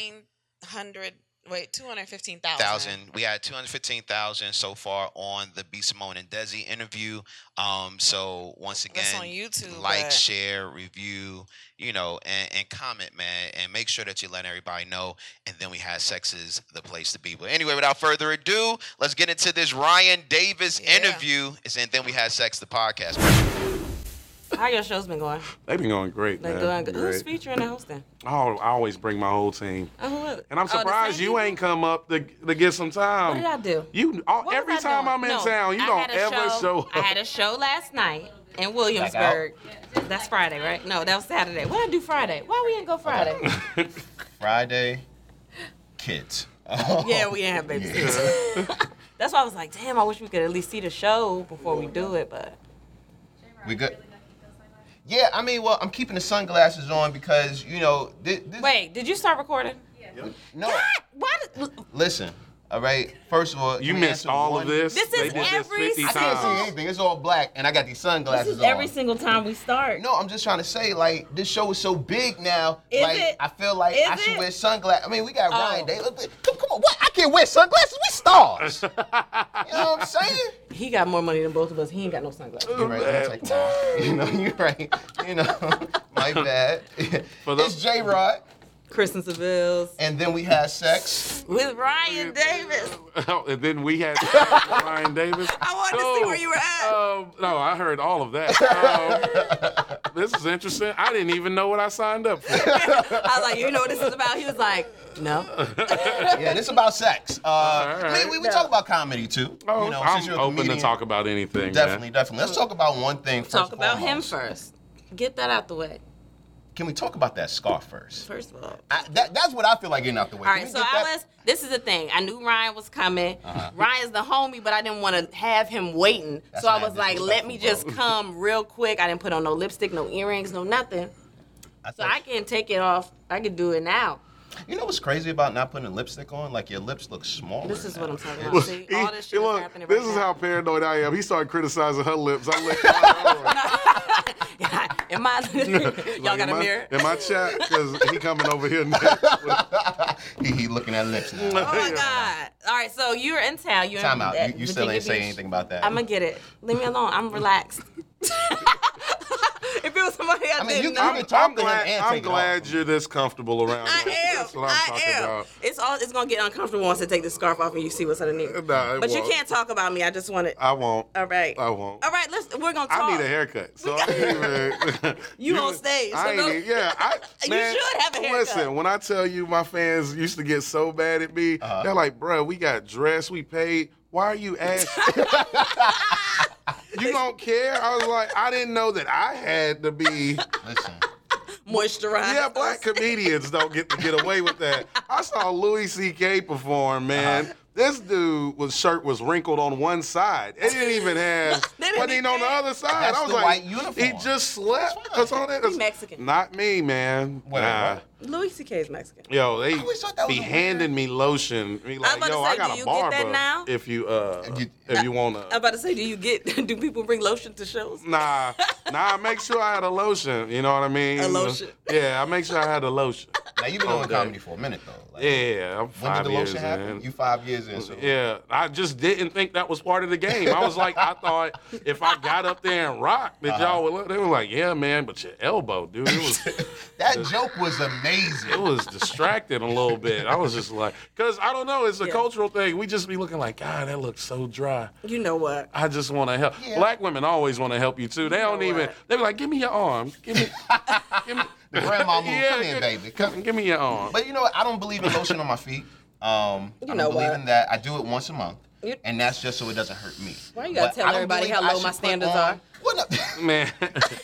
215,000. Wait, two hundred fifteen thousand. thousand. We had two hundred fifteen thousand so far on the B Simone and Desi interview. Um, so once That's again, on YouTube. like, but- share, review, you know, and, and comment, man, and make sure that you let everybody know. And then we had sex is the place to be. But anyway, without further ado, let's get into this Ryan Davis Yeah. interview. And then we had sex the podcast. How your show's been going? They've been going great, Like man. doing good. Who's Great. featuring and hosting? Oh, I always bring my whole team, Oh, who is and I'm Oh, surprised same you ain't come up to, to get some time. What did I do? You all, What every I time doing? I'm in No, town, you I don't ever show up. I had a show last night in Williamsburg. That's Friday, right? No, that was Saturday. What did I do Friday? Why we didn't go Friday? Friday, kids. yeah, we didn't have babysitters. That's why I was like, damn, I wish we could at least see the show before we do it, but We good? Yeah, I mean, well, I'm keeping the sunglasses on because you know this. this wait, did you start recording? No, God, why listen. All right. First of all, You let missed all one- of this. This they is did every this 50 I can't see anything. It's all black, and I got these sunglasses this sunglasses is on. every single time we start. No, I'm just trying to say, like, this show is so big now. Is like, it? I feel like Is I should it? wear sunglasses. I mean, we got Oh. Ryan Day. Look, Come, come on, what? I can't wear sunglasses. We stars. you know what I'm saying? He got more money than both of us. He ain't got no sunglasses. You're right. I'm taking them off. You know, you're right. You know, my bad. For the- it's J Rod, Kristen Sivills and then we had sex. with Ryan Davis. and then we had sex with Ryan Davis. I wanted to see where you were at. Um, no, I heard all of that. Um, this is interesting. I didn't even know what I signed up for. I was like, you know what this is about? He was like, no. Yeah, this is about sex. Uh, right. mean, we, we talk about comedy too. Oh, you know, I'm since you're a open to talk about anything. Definitely, man. definitely. Let's talk about one thing first. Talk and about him first. Get that out the way. Can we talk about that scar first? First of all. I, that, that's what I feel like getting out the way. All right, so I was. This is the thing. I knew Ryan was coming. Uh-huh. Ryan's the homie, but I didn't want to have him waiting. That's so I was like, let me just come real quick. I didn't put on no lipstick, no earrings, no nothing. I So I can take it off. I can do it now. You know what's crazy about not putting a lipstick on? Like your lips look smaller. This is now. what I'm talking It's- about. See, all this shit is look, happening this right is now. how paranoid I am. He started criticizing her lips. I looked at Am I? Y'all got a mirror? In my chat, because he coming over here next. he, he looking at lips now. Oh my god! All right, so you're in town. You're Time in out. You, you still Virginia ain't say anything about that. I'm gonna get it. Leave me alone. I'm relaxed. if it was somebody I, I mean, didn't you- know, I'm, talk I'm to him glad, and I'm glad you're this comfortable around. I me. am. That's what I'm I talking am. about. It's all. It's gonna get uncomfortable once I take the scarf off and you see what's underneath. Nah, but you won't. can't talk about me. I just want it. I won't. All right. I won't. All right. Let's. We're gonna talk. I need a haircut. So I even, You on stage, so I ain't go- even, yeah. I, You should have a haircut. Listen, when I tell you my fans used to get so bad at me, Uh-huh. they're like, bro, we got dressed, we paid. Why are you asking? you don't care? I was like, I didn't know that I had to be. Listen. Moisturize. Yeah, black comedians don't get to get away with that. I saw Louis C.K. perform, man. Uh-huh. This dude was shirt was wrinkled on one side. It didn't even have. They didn't wasn't even on the other side. That's I was the like, white uniform. he just slept. That's all that He is. Mexican. Not me, man. Wait, nah. What? Louis C.K. is Mexican. Yo, they always thought that be was a handing me lotion. Be like, about to yo, say, I got do a you get that barber. now? If you uh, You- if you wanna. I'm about to say, do you get? Do people bring lotion to shows? Nah, nah. I make sure I had a lotion. You know what I mean? A lotion. Yeah, I make sure I had a lotion. Now you've been doing Okay. comedy for a minute though. Like, Yeah, I'm When five did the years lotion happen? in. You five years in. So. Yeah, I just didn't think that was part of the game. I was like, I thought if I got up there and rocked, that Uh-huh. y'all would look. They were like, yeah, man, but your elbow, dude, it was That joke was amazing. it was distracted a little bit. I was just like, because I don't know, it's a Yeah. cultural thing. We just be looking like, God, that looks so dry. You know what? I just want to help. Yeah. Black women always want to help you too. They don't even. what? They be like, give me your arm. Give me. give me. The grandma move. Yeah, Come here, baby. Come. Give me your arm. But you know what? I don't believe in lotion on my feet. Um, You I know don't believe what? in that. I do it once a month, You- and that's just so it doesn't hurt me. Why you gotta But tell everybody how low my standards on- are? Man,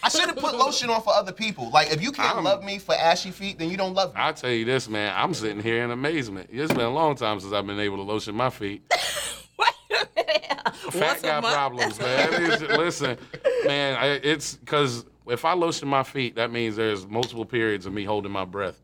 I should have put lotion on for other people. Like, if you can't I'm- love me for ashy feet, then you don't love me. I tell you this, man. I'm sitting here in amazement. It's been a long time since I've been able to lotion my feet. Wait a minute. Fat Once guy problems, man. It's- listen, man, I, it's because if I lotion my feet, that means there's multiple periods of me holding my breath.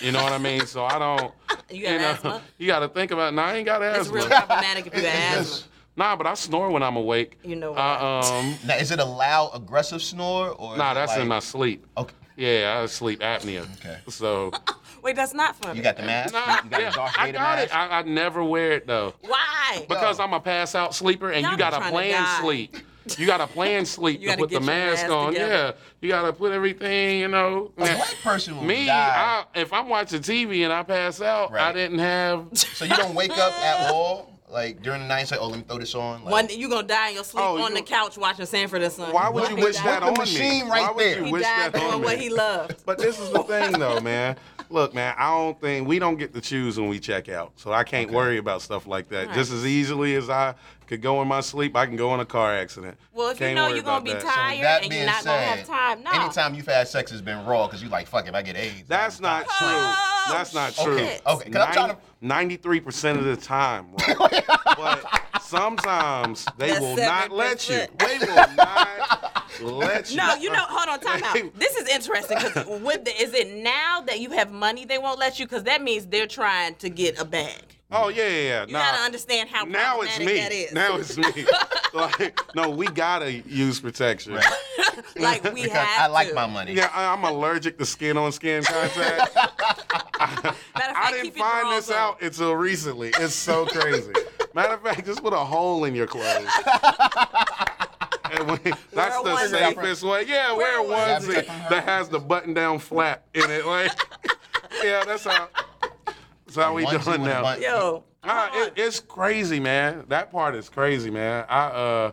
You know what I mean? So I don't. You got know, asthma? you got to think about. Nah, I ain't got asthma. It's real problematic if you have asthma. Nah, but I snore when I'm awake. You know Uh, um, Now, is it a loud, aggressive snore or? is nah, that's like, in my sleep. Okay, Yeah, I have sleep apnea. Okay. So, Wait, that's not funny. you got the mask. nah, you got yeah, the Darth I got mask. it. I, I never wear it though. Why? Because Yo. I'm a pass out sleeper and Y'all you got to trying to plan sleep. You got to plan sleep You to put the mask mask on. together. Yeah, you got to put everything. You know. A Man, black person will Me, die. I, if I'm watching TV and I pass out, I didn't have. So you don't wake up at all, like during the night, and say, "Oh, let me throw this on." Like, One day you gonna die in your sleep Oh, on you- the couch watching Sanford and Son. Why would you wish that on me? machine right Why would there. you He wish died that on doing me? what he loved. But this is the thing, though, man. Look, man, I don't think we don't get to choose when we check out, so I can't worry about stuff like that. Right. Just as easily as I could go in my sleep, I can go in a car accident. Well, if you Can't know you're gonna be that. tired that and you're not said, gonna have time, no. anytime you've had sex has been raw because you're like, fuck, if I get AIDS, That's I'm not dying. true. Oh, That's not shit. true. Okay, okay, 'cause I'm trying to- Ninety-three percent of the time, bro. but sometimes they That will not let you. They will not let you. No, you know, hold on, time out. This is interesting because with the, is it now that you have money they won't let you? Because that means they're trying to get a bag. Oh yeah, yeah, yeah. You Nah. gotta understand how now it's me. that is. Now it's me. like, no, we gotta use protection. Right. like we Because have I like to. my money. Yeah, I, I'm allergic to skin on skin contact. Matter of I didn't find this on. out until recently. It's so crazy. Matter of fact, just put a hole in your clothes. And that's the onesie. safest way. Yeah, wear a Wear a onesie. onesie that has the button-down flap in it. Like, yeah, that's how. That's how we doing now. Yo, Ah, hold on. it, it's crazy, man. That part is crazy, man. I uh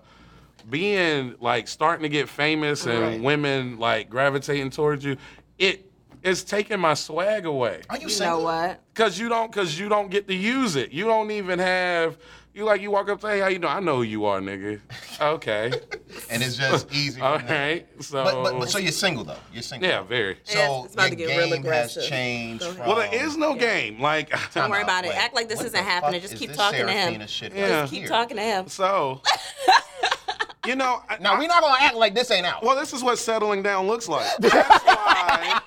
being like starting to get famous and Right. women like gravitating towards you, it it's taking my swag away. Are you, you single? know what? Cause you don't cause you don't get to use it. You don't even have you like you walk up say, Hey, how you doing? I know who you are, nigga. Okay. And it's just easy. All from right. So But, but, but so you're single though. You're single. Yeah, very. So Yeah, it's about your to get real game has changed. From, Well, there is no game. Like Don't worry about out. it. Act like this isn't happening. Just is keep this talking to him. Shit Yeah. right Just keep here? talking to him. so you know I- Now we're not gonna act like this ain't out. Well, this is what settling down looks like. That's why.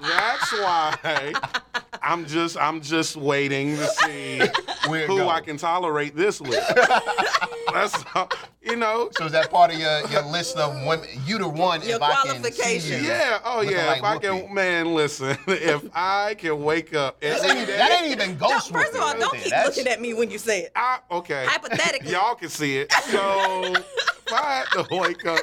That's why I'm just I'm just waiting to see Where who go. I can tolerate this with. That's all, you know. So is that part of your, your list of women? You the one Your if I can see qualifications. you. Yeah. Oh looking yeah. like if I Whoopi. can, man, listen. If I can wake up That every ain't, day. that ain't even ghost First of all, don't right keep. That's- looking at me when you say it. I, okay. Hypothetically. Y'all can see it. So if I had to wake up,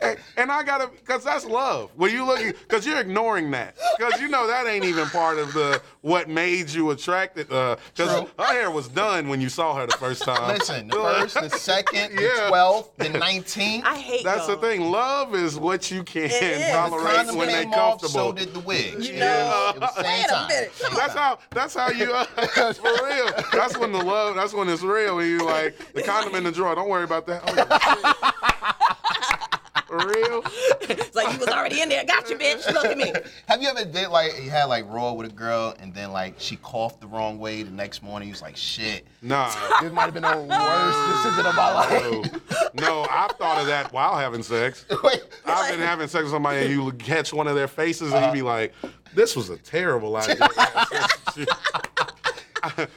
and, and I gotta, because that's love. When you looking, because you're ignoring that, because you know that ain't even part of the what made you attracted. Uh, Because True. her hair was done when you saw her the first time. Listen, the first, the second, the Yeah. twelfth, the nineteenth. I hate That's the y'all. thing. Love is what you can It is. The tolerate condom when they came off, comfortable. so did the wig. You know- was- it was same Wait a time. minute. Same That's how. That's how you. Uh, for real. That's when the love. That's when it's real. When you like the condom in the drawer. Don't worry about that. Oh, shit. For real. It's like you was already in there. Got you, bitch. Look at me. Have you ever did like you had like raw with a girl and then like she coughed the wrong way the next morning? You was like, shit. Nah. This might have been the worst decision of my life. No, no, I've thought of that while having sex. Wait, I've been having sex with somebody and you catch one of their faces and you be like, this was a terrible idea.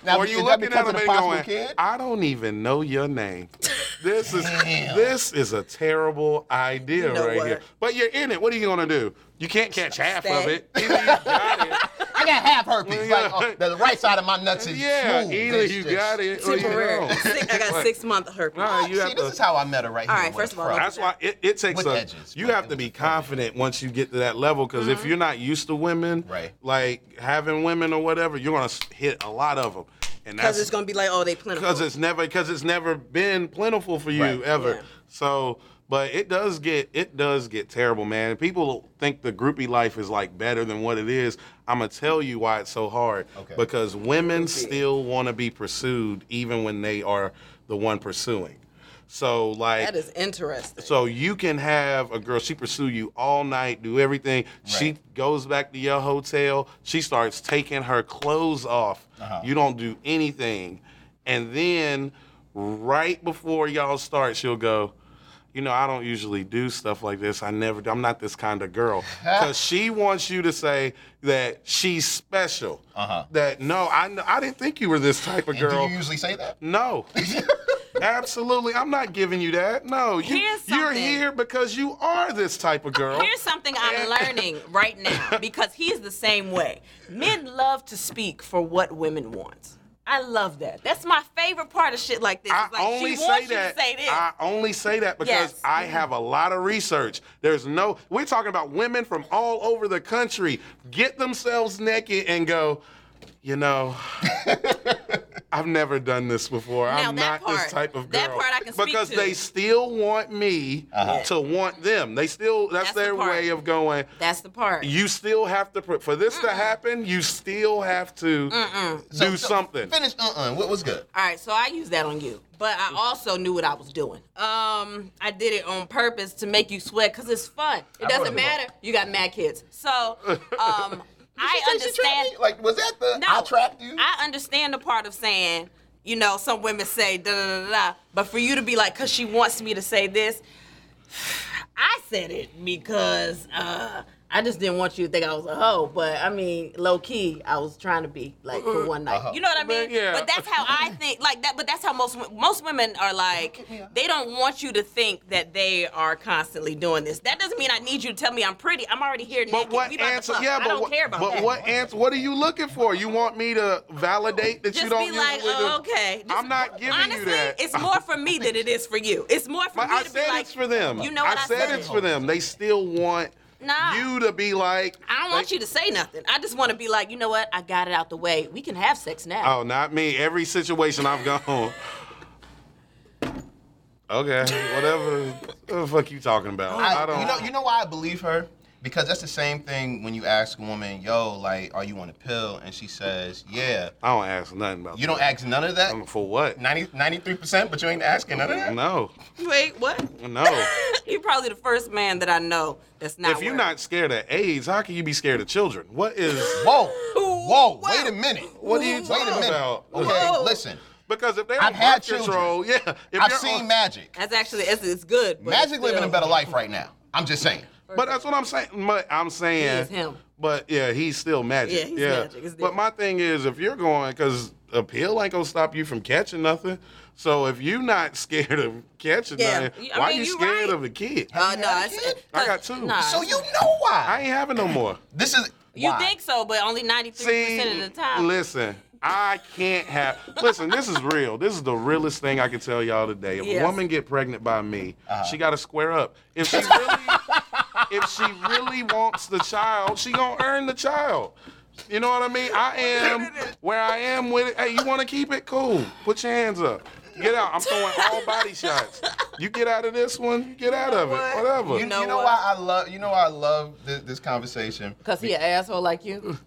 Now, or is you that looking because at them the and possible going, kid? I don't even know your name. This is Damn. this is a terrible idea You know right what? here. But you're in it. What are you gonna do? You can't catch half of Stay. it. Either you got it. I got half herpes. Yeah. Like, oh, the right side of my nuts is Yeah, smooth. either you just- got it or you Temporary. don't. Six- I got six month herpes. Nah, you See, have this to. is how I met her right All here. right, with first of all. That's why it, it takes With a. edges, you have to be was funny. confident once you get to that level. Because if mm-hmm. you're not used to women, Right. like having women or whatever, you're gonna hit a lot of them, and Because it's gonna be like, oh, they plentiful. because it's never because it's never been plentiful for you Right. ever. Yeah. So, but it does get it does get terrible, man. People think the groupie life is like better than what it is. I'm gonna tell you why it's so hard. Okay. Because women still want to be pursued even when they are the one pursuing. So like that is interesting. so you can have a girl, she pursue you all night, do everything. She goes back to your hotel. She starts taking her clothes off. Uh-huh. You don't do anything. And then right before y'all start, she'll go, you know, I don't usually do stuff like this. I never, I'm not this kind of girl. Because she wants you to say that she's special. Uh-huh. That, no, I, I didn't think you were this type of And do girl. you usually say that? No. Absolutely. I'm not giving you that. No. You, you're here because you are this type of girl. Here's something I'm learning right now because he's the same way. Men love to speak for what women want. I love that. That's my favorite part of shit like this. I like only she say wants that. you to say this. I only say that because Yes. I have a lot of research. There's no. We're talking about women from all over the country get themselves naked and go. You know, I've never done this before. Now, I'm that not this type of girl. that part I can speak because to. they still want me Uh-huh. to want them. They still. That's, That's their part. way of going. That's the part. You still have to. pr- For this to happen, you still have to do So- so something. Finish. Uh. uh What was good? All right, so I used that on you, but I also knew what I was doing. Um, I did it on purpose to make you sweat because it's fun. It doesn't matter. You got mad kids, so um, I Did she say she trapped understand. Like, was that the No, I trapped you? I understand the part of saying, you know, some women say da da da da, but for you to be like, cause she wants me to say this, I said it because uh, I just didn't want you to think I was a hoe. But I mean, low key, I was trying to be like for one night. Uh-huh. You know what I mean? But, yeah. But that's how I think. Like that. But that's how most most women are like. They don't want you to think that they are constantly doing this. That doesn't mean I need you to tell me I'm pretty. I'm already here naked. But what We answer? fuck. Yeah, I but don't what, care about but that. what answer? What are you looking for? You want me to validate that Just you don't be like, usually oh, do- okay. Just- I'm not giving honestly, you that. it's more for me than it is for you. It's more for But me I to be said like, it's for them. You know what I, I said it's for them. They still want Nah. you to be like. I don't want you to say nothing. I just want to be like, you know what? I got it out the way. We can have sex now. Oh, not me. Every situation I've gone. Okay, whatever. What the fuck you talking about? I, I don't. you know, you know why I believe her? Because that's the same thing when you ask a woman, "Yo, like, are you on a pill?" and she says, "Yeah." I don't ask nothing about. That. You don't that. ask none of that. Um, For what? 93 percent, but you ain't asking none of that. No, Wait, what? no. You're probably the first man that I know that's not. if you're worried. not scared of AIDS, how can you be scared of children? What is? Whoa, whoa, Wow. wait a minute. What are you Wait a talking minute. about? Okay, Whoa. listen. Because if they're I've on had birth control, yeah. If I've seen on- Magic. that's actually it's, it's good. But Magic it's living a better life right now. I'm just saying. But that's what I'm saying. But I'm saying. He is him. But yeah, he's still magic. Yeah, he's magic. But my thing is, if you're going, because a pill ain't gonna stop you from catching nothing. So if you're not scared of catching Yeah, nothing, I why mean, you you scared right. of a kid? Uh, you no, had a kid? I got two. Nah, So you know why? I ain't having no more. This is you why. think so, but only 93 See, percent of the time. listen, I can't have. Listen, this is real. This is the realest thing I can tell y'all today. If Yes. a woman get pregnant by me, Uh-huh. she got to square up. If she really, if she really wants the child, she gonna earn the child. You know what I mean? I am where I am with it. Hey, you want to keep it? Cool. Put your hands up. Get out. I'm throwing all body shots. You get out of this one, you get out of it. Whatever. You, know you know what? why I love you know why I love this, this conversation. Because he an asshole like you.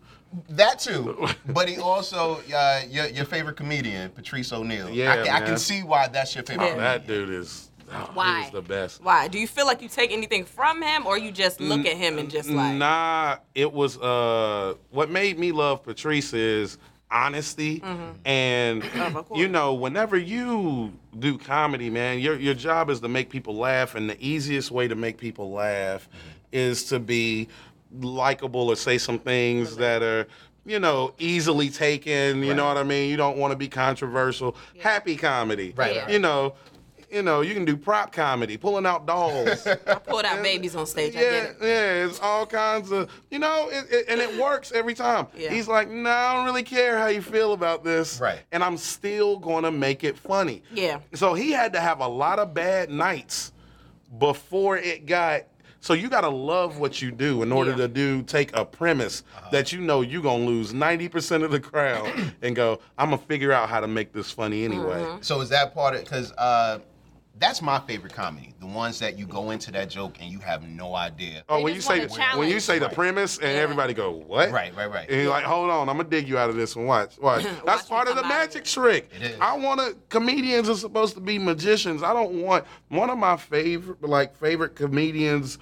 That too, but he also uh, your your favorite comedian Patrice O'Neal. Yeah, I, can- I can see why that's your favorite. Yeah. comedian. that dude is. Oh, Why? He's the best. Why? Do you feel like you take anything from him, or you just look at him and just like? Nah, it was uh what made me love Patrice is honesty and Mm-hmm. Of course. you know whenever you do comedy man your your job is to make people laugh and the easiest way to make people laugh is to be likable or say some things that are you know easily taken. You know what I mean? You don't want to be controversial. Happy comedy, Right, Yeah. right. You know, you know you can do prop comedy, pulling out dolls. I pulled out babies on stage. I Yeah, get it. yeah, it's all kinds of, you know, it, it, and it works every time. Yeah. He's like, no, I don't really care how you feel about this. Right. And I'm still going to make it funny. Yeah. So he had to have a lot of bad nights before it got. So you got to love what you do in order Yeah. to do take a premise that you know you're going to lose 90% of the crowd and go, I'm going to figure out how to make this funny anyway. Mm-hmm. So is that part of because uh, that's my favorite comedy, the ones that you go into that joke and you have no idea. Oh, They when you say the, a when you say the Right. premise and Yeah. everybody go what? Right, right, right. And you're like, hold on, I'm gonna dig you out of this one. Watch, watch. That's Watch me part of the come out of magic trick. It is. I want to. Comedians are supposed to be magicians. I don't want one of my favorite, like favorite comedians.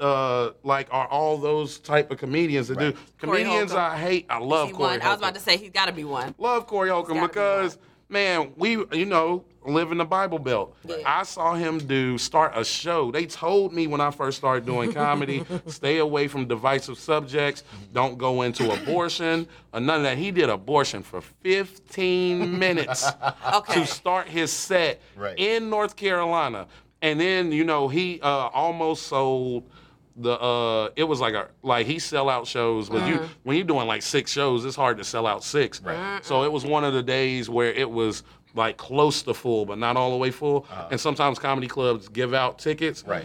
Uh, like are all those type of comedians that Right. do Corey comedians Holcomb. I hate. I love He Corey. won. I was about to say he's got to be one. Love Corey Holcomb gotta be because man, we you know live in the Bible Belt. Yeah. I saw him do start a show. They told me when I first started doing comedy, stay away from divisive subjects, don't go into abortion, or none of that. He did abortion for 15 minutes Okay. to start his set Right. in North Carolina, and then you know he uh, almost sold the uh it was like a like he sell out shows but you mm-hmm. when you're doing like six shows it's hard to sell out six Right. so it was one of the days where it was like close to full but not all the way full uh-huh. and sometimes comedy clubs give out tickets Right.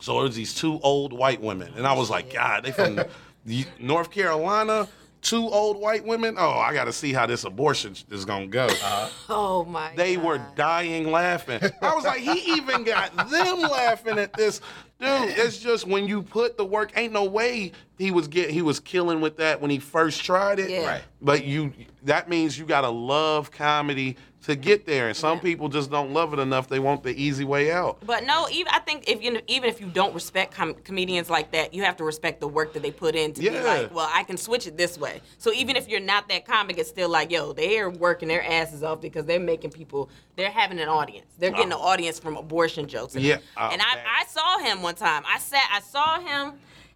so it was these two old white women and i was like god they from north carolina two old white women oh i gotta see how this abortion is gonna go uh-huh. Oh my. they God. were dying laughing. I was like, he even got them laughing at this. Dude, it's just when you put the work, ain't no way he was get he was killing with that when he first tried it. Yeah. Right. But you that means you gotta love comedy to get there. And some Yeah. people just don't love it enough. They want the easy way out. But no, even I think if you even if you don't respect com- comedians like that, you have to respect the work that they put in to be like, well, I can switch it this way. So even if you're not that comic, it's still like, yo, they're working their asses off because they're making people, they're having an audience. They're getting uh-huh. an audience from abortion jokes. And, Yeah. Oh, and uh, I. I saw him one time. I sat, I saw him.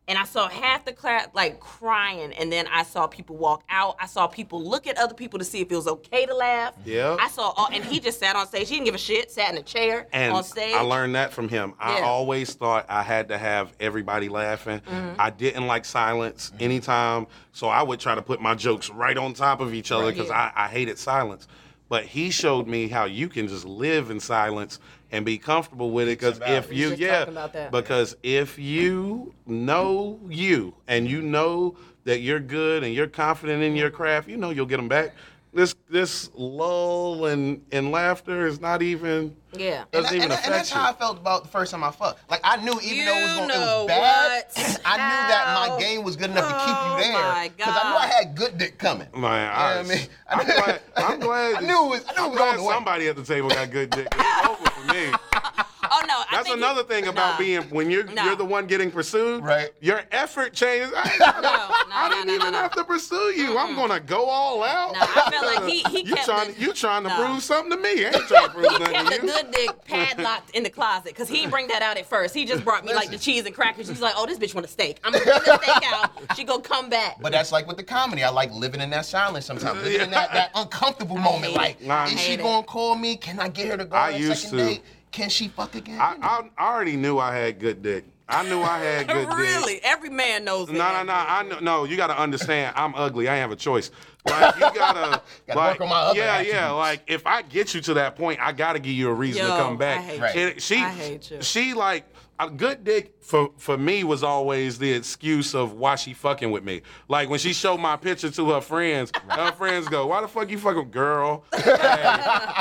And I saw half the class like crying, and then I saw people walk out. I saw people look at other people to see if it was okay to laugh. Yeah. I saw, all, and he just sat on stage. He didn't give a shit. Sat in a chair And on stage. I learned that from him. Yeah. I always thought I had to have everybody laughing. Mm-hmm. I didn't like silence anytime, so I would try to put my jokes right on top of each other Right. because Yeah. I, I hated silence. But he showed me how you can just live in silence and be comfortable with it. Because if you, yeah, because if you know you and you know that you're good and you're confident in your craft, you know you'll get them back. This this lull and and laughter is not even yeah. Doesn't that- even and, that- and that's you. how I felt about the first time I fucked. Like I knew, even though it was, going to know was bad, what? I knew that my game was good enough to keep Oh, you there. Because I knew I had good dick coming. Man, know I, what I mean? I'm glad. I'm glad. I knew it was- I knew it was on glad the way. somebody at the table got good dick. It's over for me. No, That's another he- thing about nah. being when you're Nah. you're the one getting pursued. Right. Your effort changes. I, no, no, I didn't no, even no, no. have to pursue you. I'm gonna go all out. No, I felt like he- he you kept trying the- you trying to no. prove something to me. I ain't trying to prove He nothing kept to the good dick padlocked in the closet because he didn't bring that out at first. He just brought me like the cheese and crackers. He's like, "Oh, this bitch want a steak. I'm gonna bring the steak out. She gonna come back." But that's like with the comedy. I like living in that silence sometimes. Living in that, that uncomfortable moment. Like, is she gonna call me? Can I get her to go I on a used second to. date? Can she fuck again? I, I, I already knew I had good dick. I knew I had good dick. really, every man knows. No, no, no. I know. No, you got to understand. I'm ugly. I have a choice. Like you gotta, Gotta like, work on my other yeah, yeah. Like if I get you to that point, I gotta give you a reason Yo, to come back. I hate Right. you. She, I hate you. she like a good dick for for me was always the excuse of why she fucking with me. Like when she showed my picture to her friends, her friends go, "Why the fuck you fucking girl?"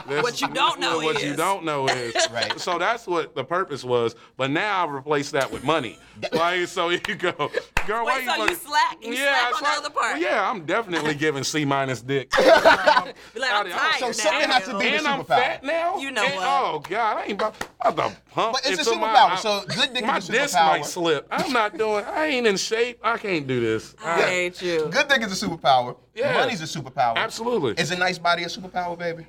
Hey, What you don't know is what you don't know is Right. So that's what the purpose was. But now I've replaced that with money. Like so you go, girl. why Wait, so you fucking-" slack? You slack I on the other part? Well, yeah, I'm definitely giving C minus dick. Be like, I'm of- tired So now. something has to be- and I'm fat now. You know And- what? Oh God, I ain't about, about to pump. But it's a into my- superpower, I- so good dick My is a disc superpower. might slip. I'm not doing. I ain't in shape. I can't do this. I I- hate you. Good dick is a superpower. Yeah. Money's a superpower. Absolutely. Is a nice body a superpower, baby?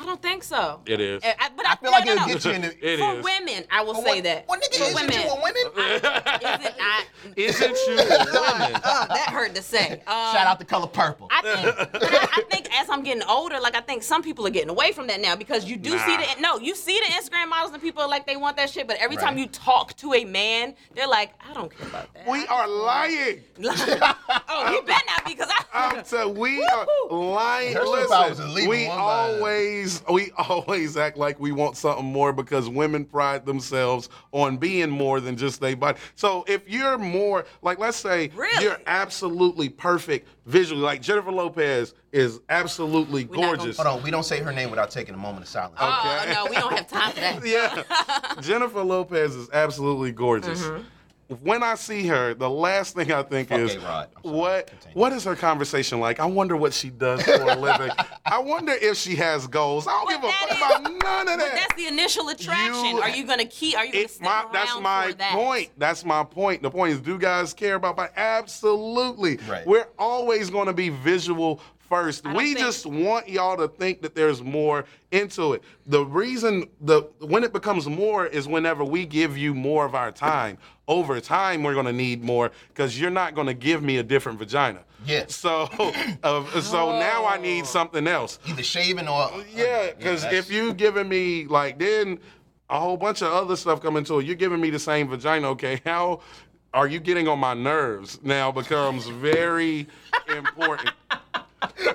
I don't think so. It is. I, but I I, feel no, like no, it'll no. get you in the. It For is. women, I will say that. What nigga For isn't women, you a women? isn't I? Isn't you a woman? Oh, that hurt to say. Um, Shout out the Color Purple. I think, I, I think as I'm getting older, like I think some people are getting away from that now because you do see the no, you see the Instagram models and people are like they want that shit, but every time you talk to a man, they're like, I don't care about that. We are lying. oh, you better not because I. I'm tell we are lying. Her superpowers is Listen, we one by the- always we always act like we want something more because women pride themselves on being more than just their body. So if you're more like, let's say Really? you're absolutely perfect visually, like Jennifer Lopez is absolutely We're not gonna- gorgeous. Hold on, we don't say her name without taking a moment of silence. Oh Okay. no, we don't have time for that. yeah, Jennifer Lopez is absolutely gorgeous. Mm-hmm. When I see her, the last thing I think Fuck is, A-Rod. What Continue. what is her conversation like? I wonder what she does for a living. I wonder if she has goals. I don't But give a fuck is- about none of But that. that's the initial attraction. You- are you gonna keep? Are you gonna It- stick my- around that's my for that? point. That's my point. The point is, do guys care about body? Absolutely. Right. We're always going to be visual first. We think- just want y'all to think that there's more into it. The reason the when it becomes more is whenever we give you more of our time. Over time, we're going to need more because you're not going to give me a different vagina. Yeah. So, uh, so now I Oh. need something else. Either shaving or Yeah, because that's- if you giving me like then a whole bunch of other stuff coming to it, you're giving me the same vagina. Okay, how are you getting on my nerves now becomes very important.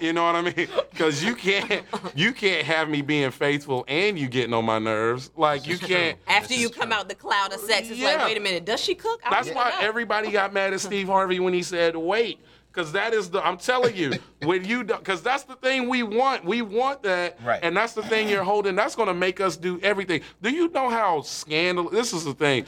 You know what I mean? Because you can't you can't have me being faithful and you getting on my nerves. Like you can't. After This you come true. out the cloud of sex, it's Yeah. like, wait a minute, does she cook? I That's why know. everybody got mad at Steve Harvey when he said, "Wait." Cause that is the I'm telling you when you because that's the thing we want we want that Right. and that's the thing you're holding that's gonna make us do everything. Do you know how scandal? This is the thing.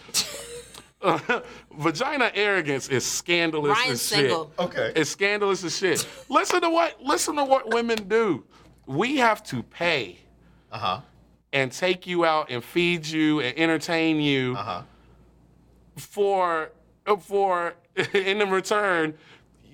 Vagina arrogance is scandalous Ryan's as single. shit. Okay. It's scandalous as shit. listen to what listen to what women do. We have to pay Uh huh. and take you out and feed you and entertain you Uh huh. for for in return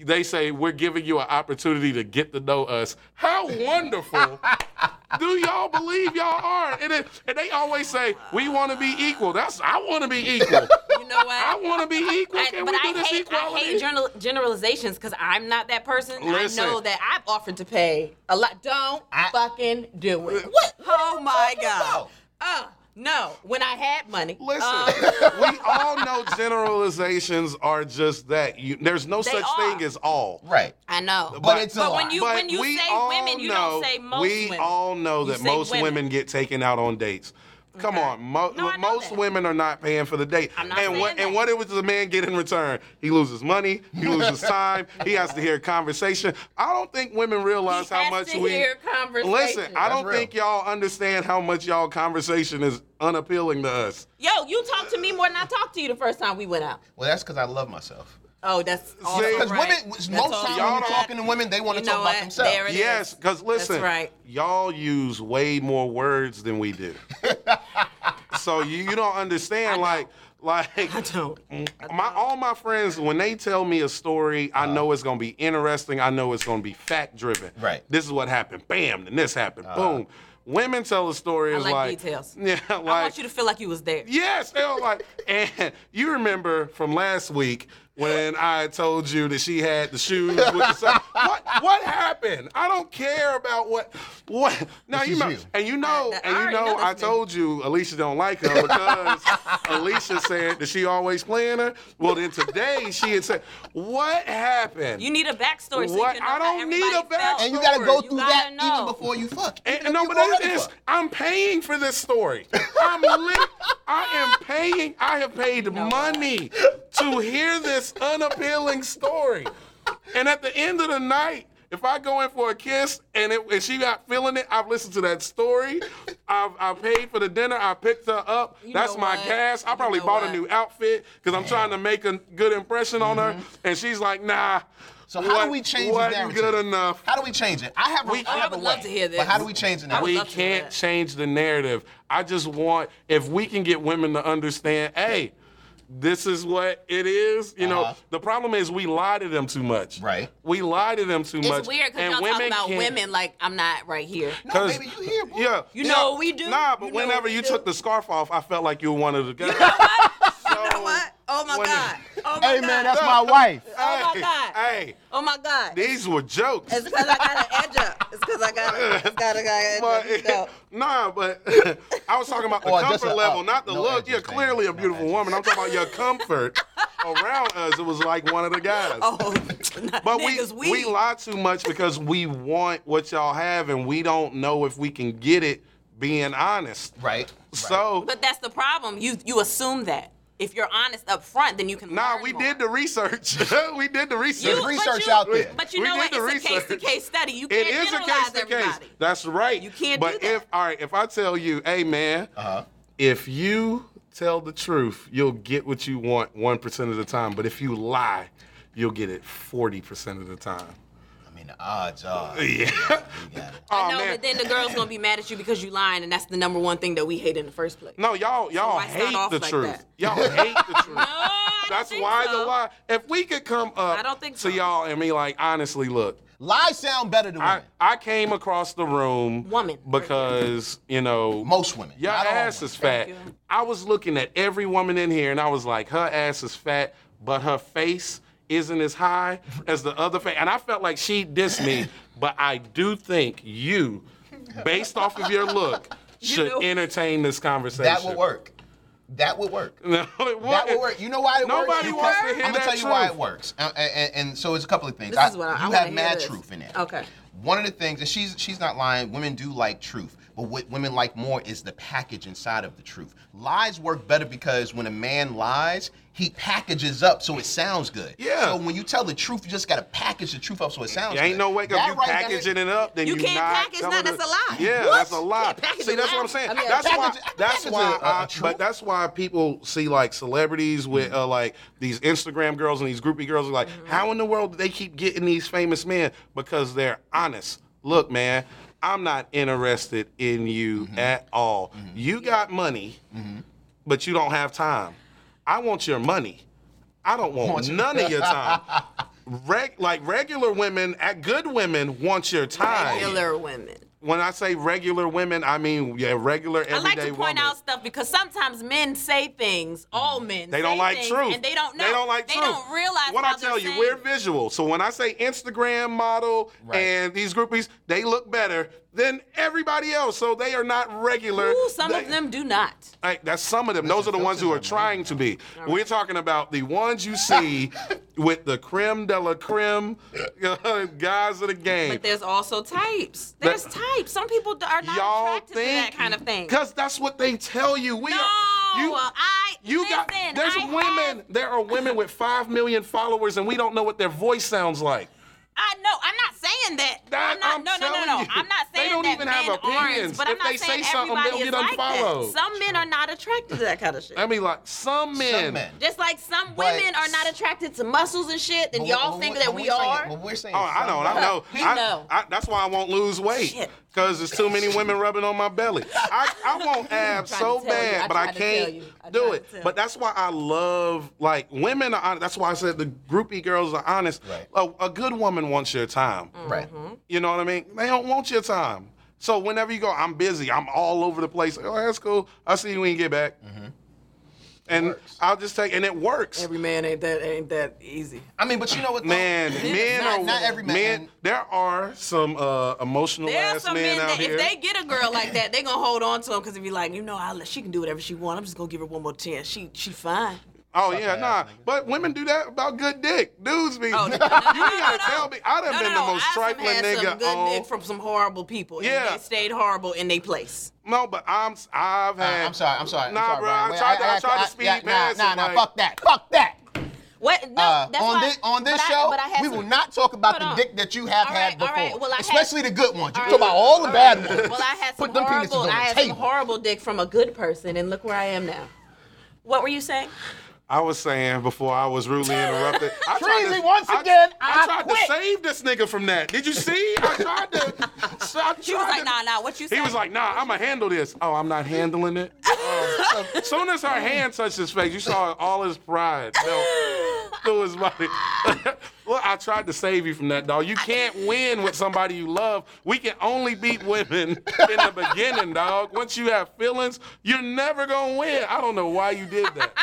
they say we're giving you an opportunity to get to know us. How wonderful do y'all believe y'all are? And, it, and they always say we want to be equal. That's I want to be equal. You know what? I want to be equal. I- Can but we do I this hate, I hate general, generalizations because I'm not that person. Listen. I know that I've offered to pay a lot. Don't I- fucking do it. What? Oh my god. about? Uh, no. When I had money. Listen, uh, we all know generalizations are just that. You, there's no such are. thing as all. Right. I know. But it's a but when lot. you But when you say all women, you know, don't say most we women. all know that most women. women get taken out on dates. Come Okay. on, mo- No, most that. women are not paying for the date. I'm not and saying what that. and what does the man get in return? He loses money. He loses time. he has to hear conversation. I don't think women realize He how has much to we hear conversation. listen. I don't real. think y'all understand how much y'all conversation is unappealing to us. Yo, you talked to me more than I talked to you the first time we went out. Well, that's because I love myself. Oh, that's also Because right. women, most That's times also when Y'all you're talking to women, they want to You know talk about what? themselves. There it is. Yes, because listen, right. y'all use way more words than we do. so you, you don't understand, like, like I don't. my all my friends when they tell me a story, I Uh-huh. know it's gonna be interesting. I know it's gonna be fact driven. Right. This is what happened. Bam. Then this happened. Boom. Women tell a story I is like like details. Yeah, I want you to feel like you was there. Yes, they were like, and you remember from last week when I told you that she had the shoes with the sun. What what happened? I don't care about what what. Now you is know, you. and you know, I- I and you already know, know I nigga. told you Alicia don't like her because Alicia said that she always playing her. Well, then today she had said, what happened? You need a backstory so What? you can I don't how need a everybody felt. And you got to go through gotta that know. even before you fuck. And, Even if no, but already it's, it's, fuck. I'm paying for this story. I'm lit. I am paying. I have paid money to hear this unappealing story. And at the end of the night, if I go in for a kiss and, it, and she got feeling it, I've listened to that story. I've, I paid for the dinner. I picked her up. You That's my what? gas. I You probably know bought a new outfit because I'm trying to make a good impression on her. Mm-hmm. And she's like, nah. So how what- do we change the wasn't narrative? good enough. How do we change it? I have a, We- I have I would a love way, to hear this. But how do we change the narrative? we love to hear can't change the narrative. I just want if we can get women to understand, hey, this is what it is. You Uh-huh. know, the problem is we lie to them too much. Right. We lie to them too much. It's weird because and y'all talk about can't- women like I'm not right here. No, 'cause- baby, you here, boy. Yeah. You yeah. know what we do? Nah, but You whenever you do? took the scarf off, I felt like you were one of the guys. You know what? Oh my when- god. Oh my Hey god. man, that's my wife. Oh my Hey, God. Hey, Oh my god. these were jokes. It's because I got an edge up. It's because I got a, it's got a, got an But, edge up. nah, but I was talking about the oh, Or comfort a level, up, not the no look. edges, You're baby. clearly a beautiful edges. woman. I'm talking about your comfort around us. It was like one of the guys. Oh, But we, niggas, we lie too much because we want what y'all have and we don't know if we can get it being honest. Right. So But that's the problem. You you assume that. If you're honest up front, then you can. nah, learn we more. did the research. we did the research. There's but research you- out there. But you We know what? the It's a case to case study. You can't is a generalize case to case. That's right. You can't But do that. if all right, if I tell you, hey man, Uh-huh. if you tell the truth, you'll get what you want one percent of the time. But if you lie, you'll get it forty percent of the time. I mean, the odds are. Yeah. You got it. Oh, I know, man. but then the girl's gonna be mad at you because you lying, and that's the number one thing that we hate in the first place. No, y'all y'all why start hate the like truth. that? Y'all hate the truth. No, I don't That's think why so. the lie. If we could come up I don't think so. to y'all and be like, honestly, look, Lies sound better than I, women. I came across the room Woman. because, you know, Most women. your Not all ass women. is fat. I was looking at every woman in here and I was like, her ass is fat, but her face isn't as high as the other face. And I felt like she dissed me, but I do think you, based off of your look, should know- entertain this conversation. That would work. That would work. No, it That wouldn't. would work. You know why it Nobody works? Nobody wants to hear I'm gonna that tell you why it works. Uh, and, and, and so it's a couple of things. This I- is what I- I you wanna have mad this. truth in it. Okay. One of the things, and she's she's not lying. Women do like truth, but what women like more is the package inside of the truth. Lies work better because when a man lies, he packages up so it sounds good. Yeah. So when you tell the truth, you just gotta package the truth up so it sounds You good. ain't no way 'cause That you right there- packaging it up, then You not. you, can't not package telling nothing, the- that's a lie. Yeah, What? that's a lie. See, a that's what. I'm saying. I mean, that's why. That's package why. a- a I, truth. but that's why people see like celebrities with Mm-hmm. uh, like these Instagram girls and these groupie girls are like, Mm-hmm. how in the world do they keep getting these famous men? Because they're honest. Look, man. I'm not interested in you Mm-hmm. at all. You got money, but you don't have time. I want your money. I don't want Want your- none of your time. Reg, like regular women, at good women want your time. Regular women. When I say regular women, I mean yeah, regular everyday I like to point woman. out stuff because sometimes men say things. All men. They say don't like things, truth. and they don't know. They don't like They truth. don't realize. What how I tell you, saying we're visual. So when I say Instagram model Right. and these groupies, they look better than everybody else. So they are not regular. Ooh, some They- of them do not. Like, that's some of them. Those are the ones who are trying to be. We're talking about the ones you see with the creme de la creme guys of the game. But there's also types. There's types. Some people are not Y'all attracted think to that kind of thing. Because that's what they tell you. We no, are, you, I. you got listen, there's I women. have- there are women with five million followers, and we don't know what their voice sounds like. I know. I'm not saying that. That- I'm not. I'm no, no, no, no. you. I'm not saying that. They don't that even have opinions. aren't. But I'm If not they say something, they'll is get unfollowed. that. Some men are not attracted to that kind of shit. I mean, like some men. Some men. Just like some But- women are not attracted to muscles and shit, and y'all think that we we're saying- are. we're saying Oh, I know, I know. We I, know. I, that's why I won't lose weight. Shit. Cause there's too many women rubbing on my belly. I, I want abs so to you. bad, I but I tried to tell can't. I do it. But that's why I love like women are honest. That's why I said the groupie girls are honest. Right. A, a good woman wants your time. Mm-hmm. Right. You know what I mean? They don't want your time. So whenever you go, I'm busy. I'm all over the place. Oh, that's cool. I'll see you when you get back. Mm-hmm. And works. I'll just take, and it works. Every man ain't that ain't that easy. I mean, but you know what? though? Man, men not, are not every man. men. There are some uh, emotional There are ass some men men out that here. if they get a girl like that, they gonna hold on to him because if you like, you know, I'll let she can do whatever she want. I'm just gonna give her one more chance. She she fine. Oh Suck yeah, nah. nigga. But women do that about good dick. Dudes be. Oh, no, you no, no, ain't gotta no, tell me. I done no, been no, the most I trifling had nigga some good on. dick from some horrible people, and Yeah. they stayed horrible in their place. no, but I'm. I've Uh, had. I'm sorry. I'm sorry. I'm Nah, sorry, bro. I Wait, tried to. I, tried to speed yeah, past Nah, it, nah, like- nah. Fuck that. Fuck that. What? No, Uh, that's on why, this on this but I- show, I we some- will not talk about the dick that you have All had before, right. Well, I had- especially the good ones. You All talk about all the All bad right. ones. Well, I had some Put them penises horrible. on I had some horrible dick from a good person, and look where I am now. What were you saying? I was saying before I was rudely interrupted. I tried Treason, to, once I- again, I, I tried quit. to save this nigga from that. Did you see? I tried to. I She was tried like, to- Nah, nah. What you? Saying? He was like, Nah, I'ma handle this. Oh, I'm not handling it. um, as soon as her hand touched his face, you saw all his pride melt through his body. Look, I tried to save you from that, dog. You can't win with somebody you love. We can only beat women in the beginning, dog. Once you have feelings, you're never gonna win. I don't know why you did that.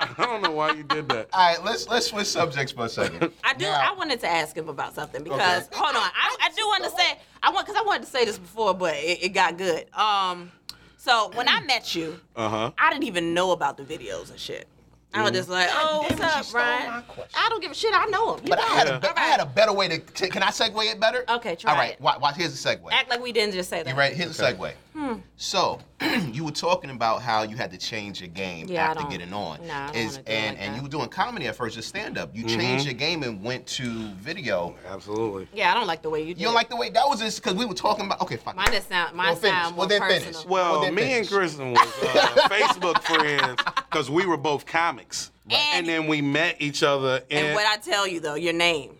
I don't know why you did that. All right, let's let's switch subjects for a second. I do. Now- I wanted to ask him about something because hold on. I, I do want to say I want because I wanted to say this before, but it, it got good. Um, so when I met you, Uh huh. I didn't even know about the videos and shit. I was just like, oh, damn what's up, stole my Brian? I don't give a shit. I know him. You But I had him. a be- I had a better way to. to- Can I segue it better? Okay, try All right, it. watch, watch. Here's a segue. Act like we didn't just say that. You right? Here's a segue. Hmm. So, you were talking about how you had to change your game Yeah, I after don't- getting on. nah, I don't Is wanna do and like and you were doing comedy at first, just stand up. You Mm-hmm. changed your game and went to video. Absolutely. Yeah, I don't like the way you did. You don't like the way that was just because we were talking about. Okay, fine. mine. Just sound. Mine Well, finish. sound Well, then finish. personal. Well, Well, then me finish. and Kristen was uh, Facebook friends because we were both comics, And- and then we met each other. And, and what I tell you though, your name.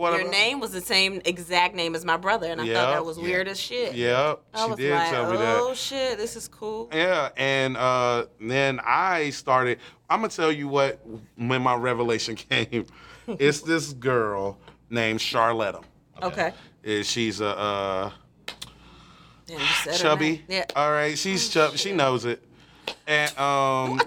What Your about- name was the same exact name as my brother, and I Yeah, thought that was yeah. weird as shit. Yeah, I she was did like, tell me oh that. shit, this is cool. Yeah, and uh, then I started. I'm gonna tell you what when my revelation came. it's this girl named Charletta. Okay. Is she's a uh, Damn, you said her chubby? Yeah. All right, she's chubby. She knows it, and um,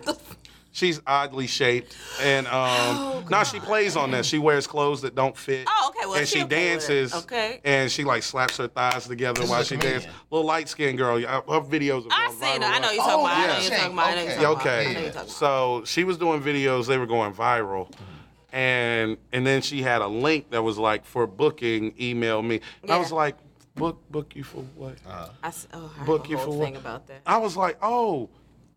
she's oddly shaped. And um, now she plays on that. She wears clothes that don't fit. Oh, okay, well, and she she'll play with it. dances. Okay. And she like slaps her thighs together This while she dances. Little light skinned girl. Her videos are I going seen viral. her. I know you're Oh, about. I know yeah. you're about. I know you're Okay. talking about. Okay. I know you're talking about. So she was doing videos, they were going viral. And and then she had a link that was like for booking, email me. And I was like, book book you for what? I s- oh, I heard Book the you whole for thing what? about that. I was like, oh,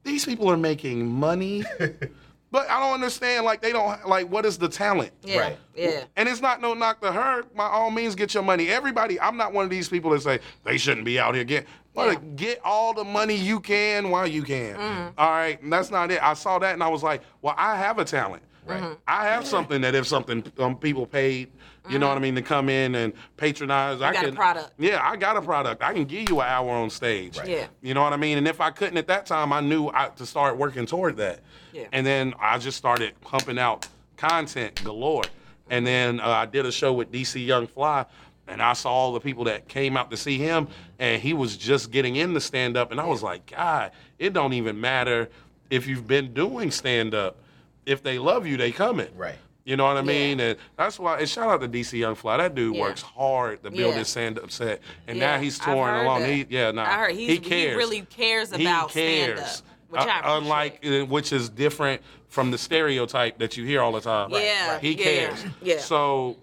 these people are making money. but I don't understand, like they don't like what is the talent? Yeah. Right. Yeah. And it's not no knock to her. By all means, get your money. Everybody, I'm not one of these people that say they shouldn't be out here getting. Well, Yeah. get all the money you can while you can. Mm-hmm. All right, and that's not it. I saw that and I was like, well, I have a talent. Right. Mm-hmm. I have something that if something um, people paid, you know what I mean, to come in and patronize, I got a can. product. Yeah, I got a product. I can give you an hour on stage. Right. Yeah. You know what I mean? And if I couldn't at that time, I knew I, to start working toward that. Yeah. And then I just started pumping out content galore. And then uh, I did a show with DC Young Fly, and I saw all the people that came out to see him, and he was just getting into stand up. And I was like, God, it don't even matter if you've been doing stand up. If they love you, they coming. Right. You know what I Yeah. mean? And that's why. And shout out to DC Young Fly. That dude Yeah. works hard to build Yeah. his stand up set, and Yeah, now he's I've touring along. that. He, yeah, nah, I heard he really cares about stand up, which Uh, I unlike uh, which is different from the stereotype that you hear all the time. Yeah, right. he yeah, cares. yeah. So,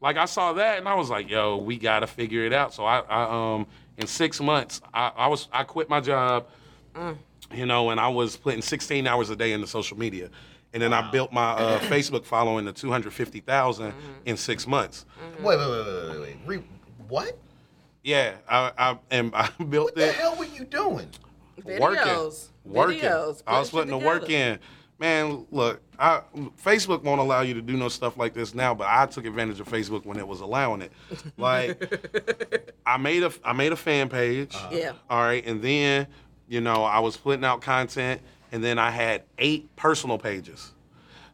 like I saw that and I was like, "Yo, we gotta figure it out." So I, I um, in six months, I, I was I quit my job, Mm. you know, and I was putting 16 hours a day into social media. And then I built my uh, Facebook following to 250,000 Mm-hmm. in six months. Wait, wait, wait, wait, wait, wait. Re- what? Yeah, I, I and I built it. What the it. hell were you doing? working, Videos. working. Videos. I was Putting putting the work in. Man, look, I, Facebook won't allow you to do no stuff like this now, but I took advantage of Facebook when it was allowing it. Like, I made a I made a fan page. Yeah. All right, and then you know I was putting out content, and then I had eight personal pages.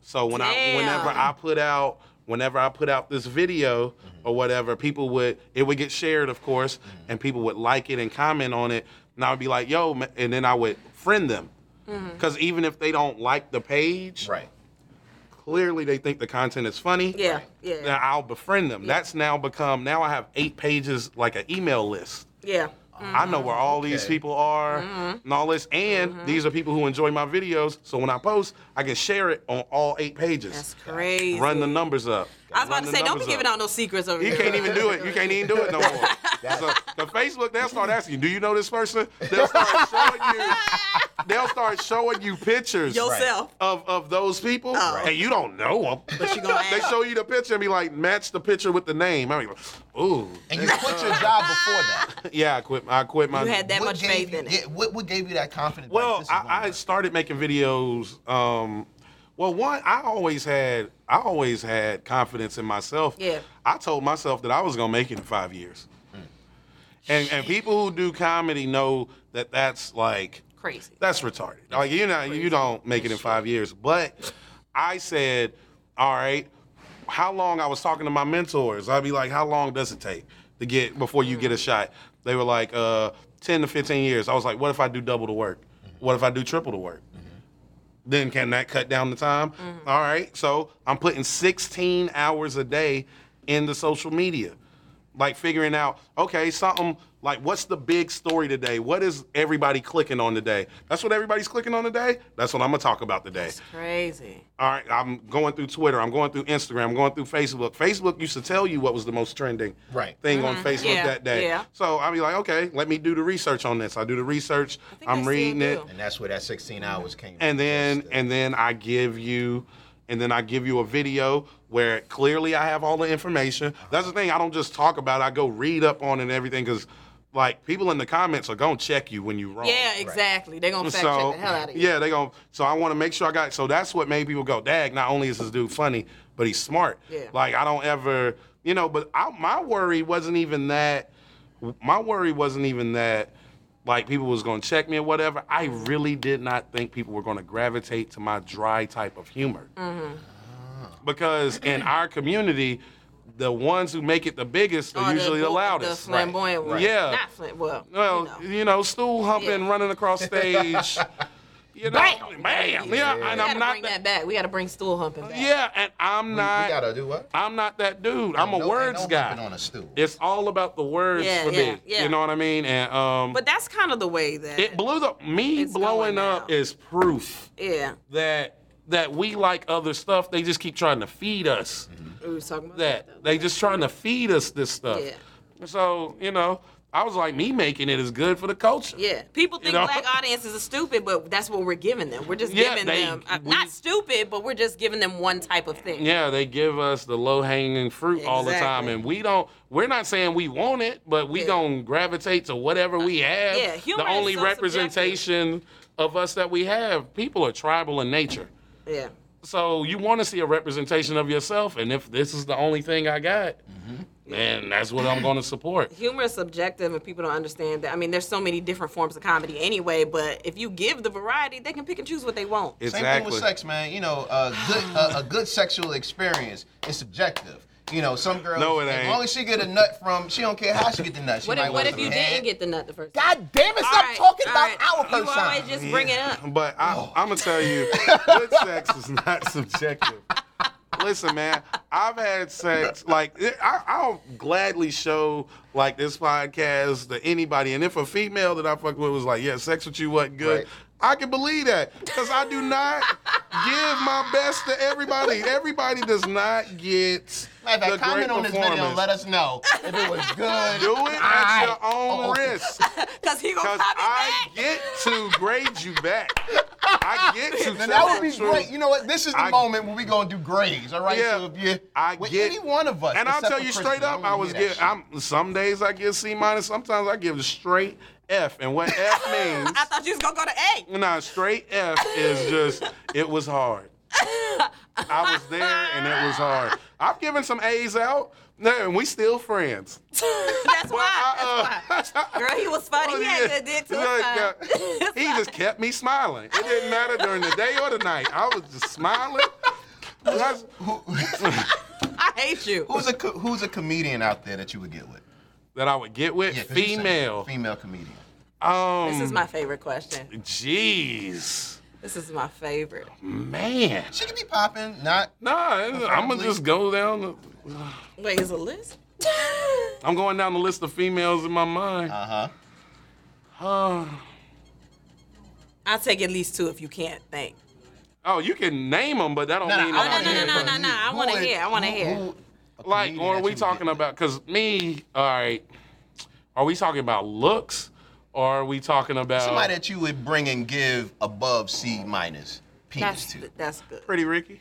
So when I whenever I put out whenever I put out this video mm-hmm. or whatever, people would it would get shared, of course, mm-hmm. and people would like it and comment on it, and I would be like, "Yo," and then I would friend them, mm-hmm. because even if they don't like the page, Right. clearly they think the content is funny. Yeah, yeah, Then I'll befriend them. That's now become now I have eight pages like an email list. yeah. I know where all these people are Mm-hmm. and all this. And these are people who enjoy my videos. So when I post, I can share it on all eight pages. That's crazy. Run the numbers up. I was about to say, don't be giving up. out no secrets over You here. You can't even do it. You can't even do it no more. so, the Facebook, they'll start asking you, do you know this person? They'll start showing you. They'll start showing you pictures yourself. of, of those people, Oh. and you don't know them. But you gonna they show you the picture and be like, match the picture with the name. I mean, ooh. And you quit your job before that. Yeah, I quit. I quit my. You had that What much gave faith you, in it. Yeah, what, what gave you that confidence? Well, like, I, I started making videos. Um, well, one, I always had, I always had confidence in myself. Yeah. I told myself that I was gonna make it in five years. And and people who do comedy know that that's like Crazy. That's retarded. Like you know, you don't make it in five years. But I said, all right, how long? I was talking to my mentors. I'd be like, how long does it take to get before you get a shot? They were like, uh, ten to fifteen years. I was like, what if I do double the work? What if I do triple the work? Then can that cut down the time? Mm-hmm. All right. So I'm putting 16 hours a day into social media like figuring out okay something like what's the big story today what is everybody clicking on today that's what everybody's clicking on today that's what i'm gonna talk about today Crazy. all right i'm going through twitter i'm going through instagram i'm going through facebook facebook used to tell you what was the most trending Right. thing on facebook Mm-hmm. Yeah, that day yeah. so i'll be like okay let me do the research on this i do the research i'm reading it. And that's where that 16 hours came. and then the- and then I give you and then I give you a video where clearly I have all the information. That's the thing. I don't just talk about. it. I go read up on it and everything because like people in the comments are gonna check you when you wrong. Yeah, exactly. They're gonna fact So check the hell out of you. yeah, they're gonna. So I want to make sure I got. So that's what made people go, "Dag!" Not only is this dude funny, but he's smart. Yeah. Like I don't ever, you know. But I, my worry wasn't even that. My worry wasn't even that. Like people was gonna check me or whatever. I really did not think people were gonna gravitate to my dry type of humor. Mm-hmm. Because in our community, the ones who make it the biggest are Or usually the, the, loudest. The flamboyant ones, Yeah. Not flam- well. Well, you know. you know, stool humping, Yeah. running across stage. you know, Bam! bam. Yeah, Yeah. and I'm not bring that. that back. We gotta bring stool humping back. Yeah, and I'm we, we not. gotta do what? I'm not that dude. I'm a No- words no guy. humping on a stool. It's all about the words Yeah, for yeah, me. yeah. You know what I mean? And um, But that's kind of the way that. it blew the me blowing up now. is proof yeah. that that we like other stuff. They just keep trying to feed us We was talking about that. that. They just trying to feed us this stuff. Yeah. So you know, I was like, me making it is good for the culture. Yeah, people think know? black audiences are stupid, but that's what we're giving them. We're just Yeah, giving they- them uh, we- not stupid, but we're just giving them one type of thing. Yeah, they give us the low hanging fruit all the time, and we don't. We're not saying we want it, but we Yeah. gonna gravitate to whatever we have. yeah, humor the is only so representation of us that we have. People are tribal in nature, Yeah. so you want to see a representation of yourself, and if this is the only thing I got, mm-hmm. then that's what I'm gonna support. Humor is subjective, and people don't understand that. I mean, there's so many different forms of comedy anyway, but if you give the variety, they can pick and choose what they want. Exactly. Same thing with sex, man. You know, a good a, a good sexual experience is subjective. You know, some girls, No, it as ain't. long as she get a nut from, she don't care how she get the nut. She What might if, what if you head. didn't get the nut the first time? God damn it! Stop right, talking all about right. our You first always time. just bring it up. But I, Oh. I'm gonna tell you, good sex is not subjective. Listen, man, I've had sex. Like I, I'll gladly show like this podcast to anybody, and if a female that I fuck with was like, "Yeah, sex with you wasn't good," Right. I can believe that because I do not give my best to everybody. Everybody does not get Matter the of fact, comment great on this video performance. let us know if it was good. Do it at your own Oh, risk. Because he gonna Because copy I back. get to grade you back. I get to Now tell that would the be truth. great. You know what? This is the I- moment when we gonna do grades. All right. Yeah. so if you, I with get- any one of us, And I'll tell you Kristen, straight up, I was get. I'm some days I give C minus. Sometimes I give a straight F. And what F means? I thought you was gonna go to A. Nah, straight F is just it was hard. I was there and it was hard. I've given some A's out, no, and we still friends. That's But why. I, That's uh, why. Girl, he was funny. He had good dick to his Look, uh, He just kept me smiling. It didn't matter during the day or the night. I was just smiling. That's- I hate you. Who's a who's a comedian out there that you would get with? that I would get with Yeah, 'cause you said female. Female comedian. Um, This is my favorite question. Jeez, This is my favorite. man. She could be popping, not. Nah, I'm gonna just go down. The, Wait, is a list? I'm going down the list of females in my mind. Uh huh. Uh, I'll take at least two if you can't think. oh, you can name them, but that don't No, no, mean I no, that no, I'm no, no, no, no. I wanna hear, I wanna hear. who- Like, comedian or are we talking about? Because me, all right. Are we talking about looks, or are we talking about somebody that you would bring and give above C minus penis That's to? that's good. Pretty Ricky?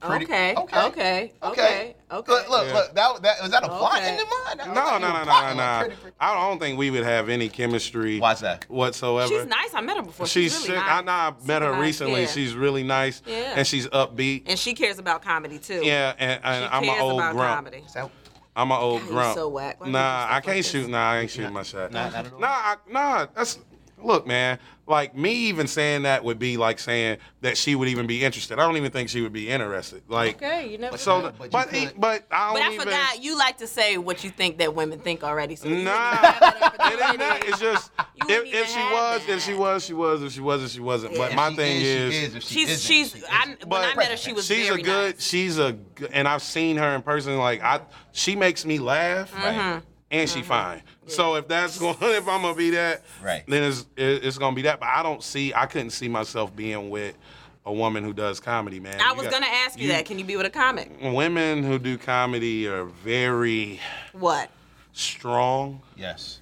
Pretty- Okay, okay, okay, okay, okay. Look, look, Yeah. look. That, that was that a plot Okay. in your mind? No, no, no, no, no, no. pretty- pretty- I don't think we would have any chemistry. Why's that? Whatsoever. She's nice. I met her before. She's, She's really nice. I know I met Super her nice, recently. yeah. She's really nice. Yeah. And she's upbeat. and she cares about comedy too. Yeah, and, and she I'm cares an old about grump. comedy. Is that- I'm an old God, you grump. so whack. Why Nah, I can't this? shoot. Nah, I ain't shooting my shot. Nah, not at all. Nah, I, nah. That's look, man, like me even saying that would be like saying that she would even be interested. I don't even think she would be interested. Like, Okay, you never. so, know. but you but e- could- but I don't but I even. forgot you like to say what you think that women think already. So you wouldn't Nah, even have that it ain't that. It's just if, if she was, that. if she was, she was. If she wasn't, she wasn't. But Yeah. my If she thing is, is, she is. If she She's isn't, she's. she I, isn't. when I met her, she was she's very a good. nice. She's a, g- and I've seen her in person. Like I, she makes me laugh, Mm-hmm. And she uh-huh. fine. So if that's going, if I'm gonna be that, Right. then it's it- it's gonna be that. But I don't see. I couldn't see myself being with a woman who does comedy, man. I You was got- gonna ask you, that. Can you be with a comic? Women who do comedy are very What? strong, Yes.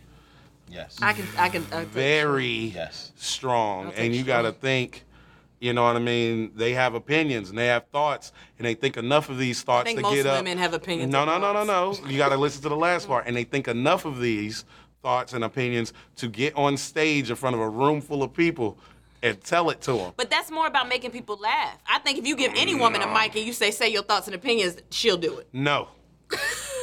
Yes. I can. I can. I very Yes. strong, and you got to think. You know what I mean? They have opinions and they have thoughts, and they think enough of these thoughts think to most get up. women have opinions No, no, no, no, no. You got to listen to the last part, and they think enough of these thoughts and opinions to get on stage in front of a room full of people and tell it to them. But that's more about making people laugh. I think if you give any woman a mic and you say say your thoughts and opinions, she'll do it. No.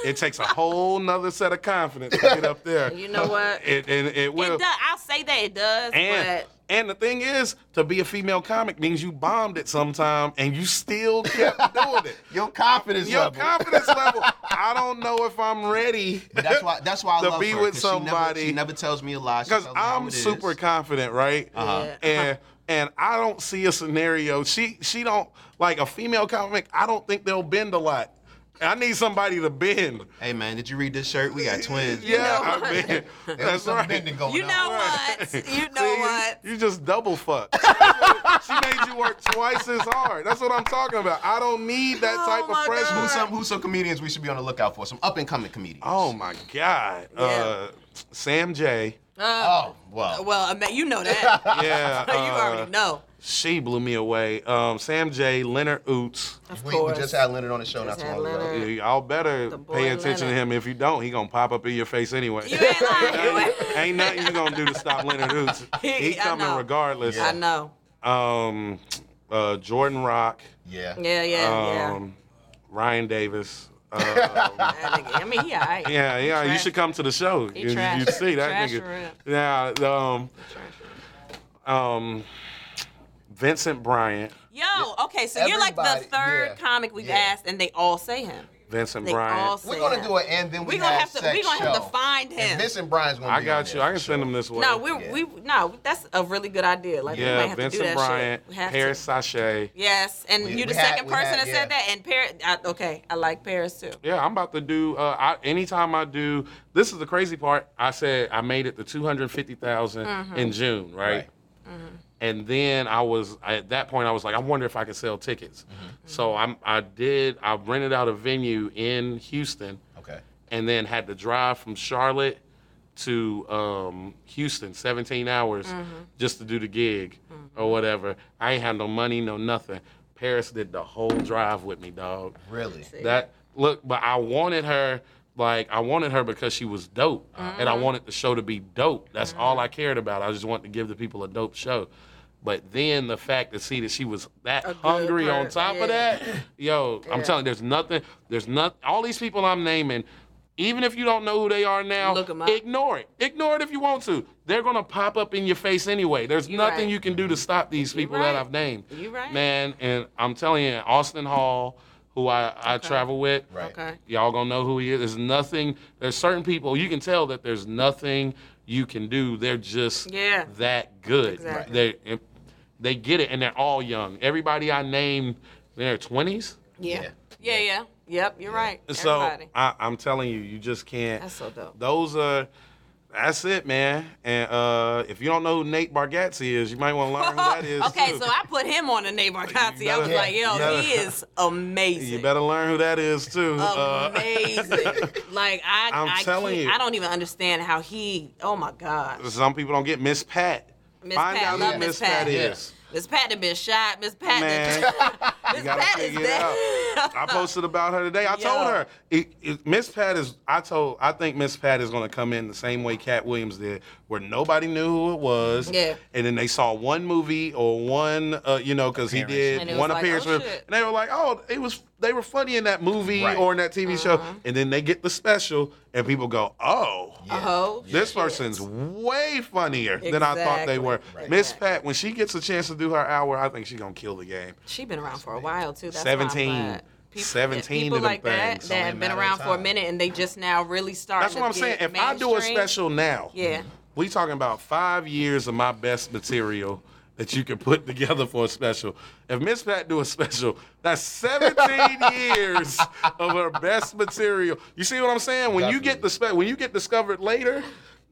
it takes a whole nother set of confidence to get up there. You know what? It, and it will. It does. I'll say that it does, And but and the thing is, to be a female comic means you bombed it sometime and you still kept doing it. Your confidence Your level. Your confidence level. I don't know if I'm ready. But that's why. That's why I To love be her, with 'cause she never- somebody- She never, tells me a lie. Because tells me how I'm it is. super confident, right? Uh-huh. Yeah. And and I don't see a scenario. She she don't like a female comic. I don't think they'll bend a lot. I need somebody to bend. Hey man, did you read this shirt? We got twins. Yeah, know I what? mean, There was that's some right. bending going you on. know what? You know See, what? You just double fuck. she made you work twice as hard. That's what I'm talking about. I don't need that Oh type my of pressure. God. Who's some who's some comedians we should be on the lookout for? Some up and coming comedians. Oh my God. Uh, Sam J. Oh, well. Well, I mean, you know that. Yeah. you uh, already know. She blew me away. Um, Sam J. Leonard Ouzts. Of we, we course. just had Leonard on the show not Just too had long ago. Y'all better The pay attention to him. If you don't, he gonna pop up in your face anyway. You ain't lying. Ain't nothing you gonna do to stop Leonard Ouzts. He I coming know. regardless. I know. Um, uh, Jordan Rock. Yeah. Yeah, yeah, Um, Ryan Davis. Um, yeah. I mean, he alright. Yeah, yeah, you should come to the show. He You, trash. would see that Trash nigga. for. Yeah, um, um, Vincent Bryant. Yo, okay, so you're like the third yeah, comic we've yeah. asked, and they all say him. Vincent They Bryant. We're gonna him. do it, and then we We gonna have to. sex We gonna have to show. find And him. Vincent Bryan's gonna I be got on you. there I can send sure. him this way. No, we're, Yeah. we no. That's a really good idea. Like we might yeah, have to Vincent do that Bryant, shit. We have Paris to. Sashay. Yes, and We- you the we had- second person had- that yeah. said that. And Paris. I, okay, I like Paris too. Yeah, I'm about to do. Uh, I, anytime I do, this is the crazy part. I said I made it to 250,000 Mm-hmm. in June, right? Right. And then I was at that point. I was like, I wonder if I could sell tickets. Mm-hmm. Mm-hmm. So I'm. I did. I rented out a venue in Houston, Okay. and then had to drive from Charlotte to um, Houston, 17 hours, mm-hmm. just to do the gig or whatever. I ain't had no money, no nothing. Paris did the whole drive with me, dog. Really? That look, but I wanted her like I wanted her because she was dope, and I Mm-hmm. wanted the show to be dope. That's all I cared about. I just wanted to give the people a dope show. But then the fact to see that she was that A hungry on top yeah. of that, yo, I'm telling you, there's nothing, there's not all these people I'm naming. Even if you don't know who they are now, Look 'em up. ignore it. Ignore it if you want to. They're gonna pop up in your face anyway. There's You nothing right. you can do to stop these people that. I've named. You right. Man, and I'm telling you, Austin Hall, who I, I travel with, Right. Okay. y'all gonna know who he is. There's nothing. There's certain people you can tell that there's nothing you can do. They're just Yeah. that good. Exactly. They they get it, and they're all young. Everybody I named, in their 20s. Yeah. Yeah. Yeah. Yeah. Yep. You're right. So I, I'm telling you, you just can't. That's so dope. Those are. That's it, man. And uh, if you don't know who Nate Bargatze is, you might want to learn who that is. okay, too. so I put him on the name Bargatze. I was better- like, yo, better- he is amazing. you better learn who that is too. Uh, amazing. like I, I'm I telling you. I don't even understand how he. Oh my God, some people don't get Miss Pat. Miss Find Pat, out who Miss Miss Pat. is. Yeah. Is. Miss Pat done been shot. Miss Pat, Man, done- You Miss gotta Pat is figure it dead. out. I posted about her today. I Yo. told her it, it- Miss Pat is. I told. I think Miss Pat is gonna come in the same way Katt Williams did, where nobody knew who it was. Yeah. And then they saw one movie or one, uh, you know, because he Appearance. did And it was one like, appearance oh, and they were like, oh, it was. They were funny in that movie Right. or in that TV show, Uh-huh. and then they get the special, and people go, oh, Yeah. Oh This person's way funnier than I thought they were. Right. Miss Exactly. Pat, when she gets a chance to do her hour, I think she's gonna kill the game. She been around for a while too. That's 17. Why I'm 17 people of them like that that have been around for a minute and they just now really start. That's what I'm to saying. get If I do a special now, yeah, we talking about five years of my best material that you can put together for a special. If Miss Pat do a special, that's 17 years of her best material. You see what I'm saying? When you get the spe- when you get discovered later,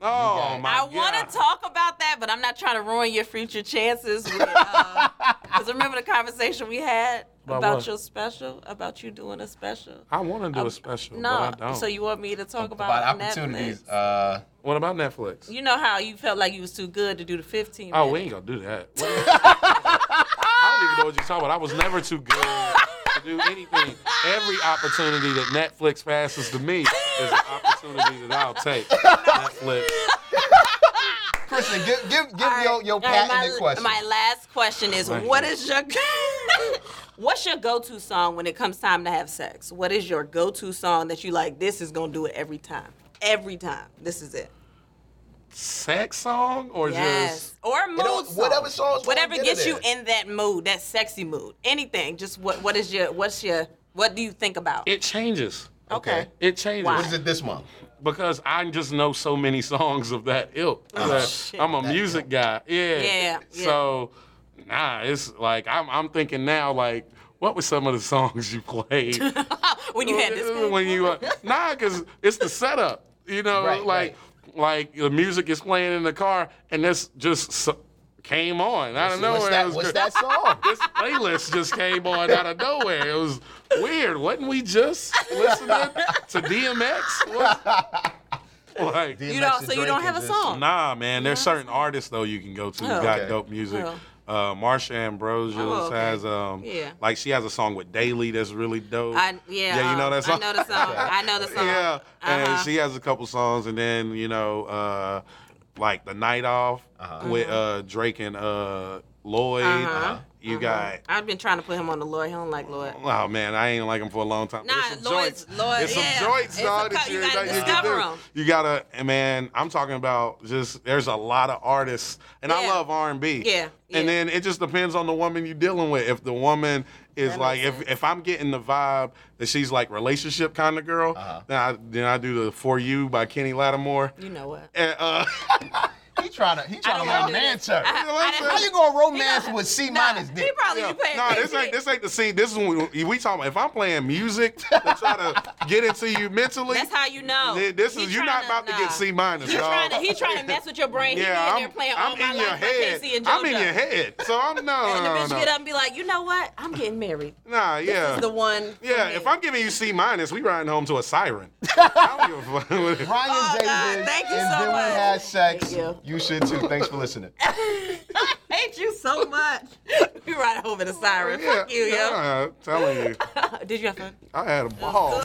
oh my I god. want to talk about that, but I'm not trying to ruin your future chances. Because remember the conversation we had About about, your special, about you doing a special. I want to do Um, a special, No, but I don't. so you want me to talk about, About opportunities. Netflix? Uh, what about Netflix? You know how you felt like you was too good to do the 15. Oh, we ain't gonna do that. I don't even know what you're talking about. I was never too good to do anything. Every opportunity that Netflix passes to me is an opportunity that I'll take. Netflix. Kristen, give give give All right, your your all right, patented my, question. My last question is, Thank what you. is your what's your go-to song when it comes time to have sex? What is your go-to song that you like? This is gonna do it every time. Every time. This is it. Sex song or Yes. just Or mood don't- song. whatever song's Whatever gets you in. in that mood, that sexy mood. Anything. Just what what is your what's your what do you think about? it changes. okay. It changes Why? what is it this month? because I just know so many songs of that ilk. that Oh, shit. I'm a music guy. Yeah. Yeah, yeah. So nah, it's like I'm I'm thinking now like. What were some of the songs you played? when you had this when you uh, nah, because it's the setup. You know, Right, like like the music is playing in the car, and this just so, came on out of nowhere. What's It that, what's that song? This playlist just came on out of nowhere. It was weird. Wasn't we just listening to DMX? What? Like, You don't so you don't have a song. Nah, man. There's certain artists though you can go to who Oh. got Okay. dope music. Oh. Uh, Marsha Ambrosius Oh, okay. has um Yeah. like she has a song with Daley that's really dope. I yeah. Yeah, you know um, that song. I know the song. I know the song. yeah, and Uh-huh. she has a couple songs, and then you know, uh, like the night off with uh, Drake and uh, Lloyd. Uh-huh. You got. I've been trying to put him on the Lloyd. He don't like Lloyd. Oh man, I ain't like him for a long time. Nah, There's some Lloyd's- Lloyd, There's some yeah. joints, It's a dog. cut- that you you, gotta you discover do. 'em. You gotta, man. I'm talking about just. There's a lot of artists, and I love R&B. Yeah, yeah. And then it just depends on the woman you're dealing with. If the woman is That like, if if I'm getting the vibe that she's like relationship kind of girl, Uh-huh. then I then I do the For You by Kenny Lattimore. You know what? And, uh, He trying to he trying to don't wanna do romance her. I- You know I'm I- How you gonna romance with C Nah, minus He probably Yeah. playing. No, this ain't this ain't the scene. This is when we, we talking. About, if I'm playing music to try to get into you mentally, That's how you know. this He is you're not about to nah. get C minus, He dog. trying to he trying to mess with your brain. he yeah, be in I'm, there playing I'm all my in your life head. Casey and I'm in your head. So I'm no, And the bitch no, get up and be like, you know what? I'm getting married. Nah, This yeah. is the one. yeah, if I'm giving you C minus, we riding home to a siren. I don't give a fuck. Ryan Oh, Davis, thank you and so then much. we had sex. Thank you. You should too. Thanks for listening. I hate you so much. we ride home in a siren. Yeah, Fuck you, yo. yeah, I'm telling you, Did you have fun? I had a ball.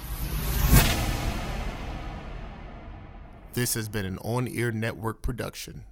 This has been an on air network production.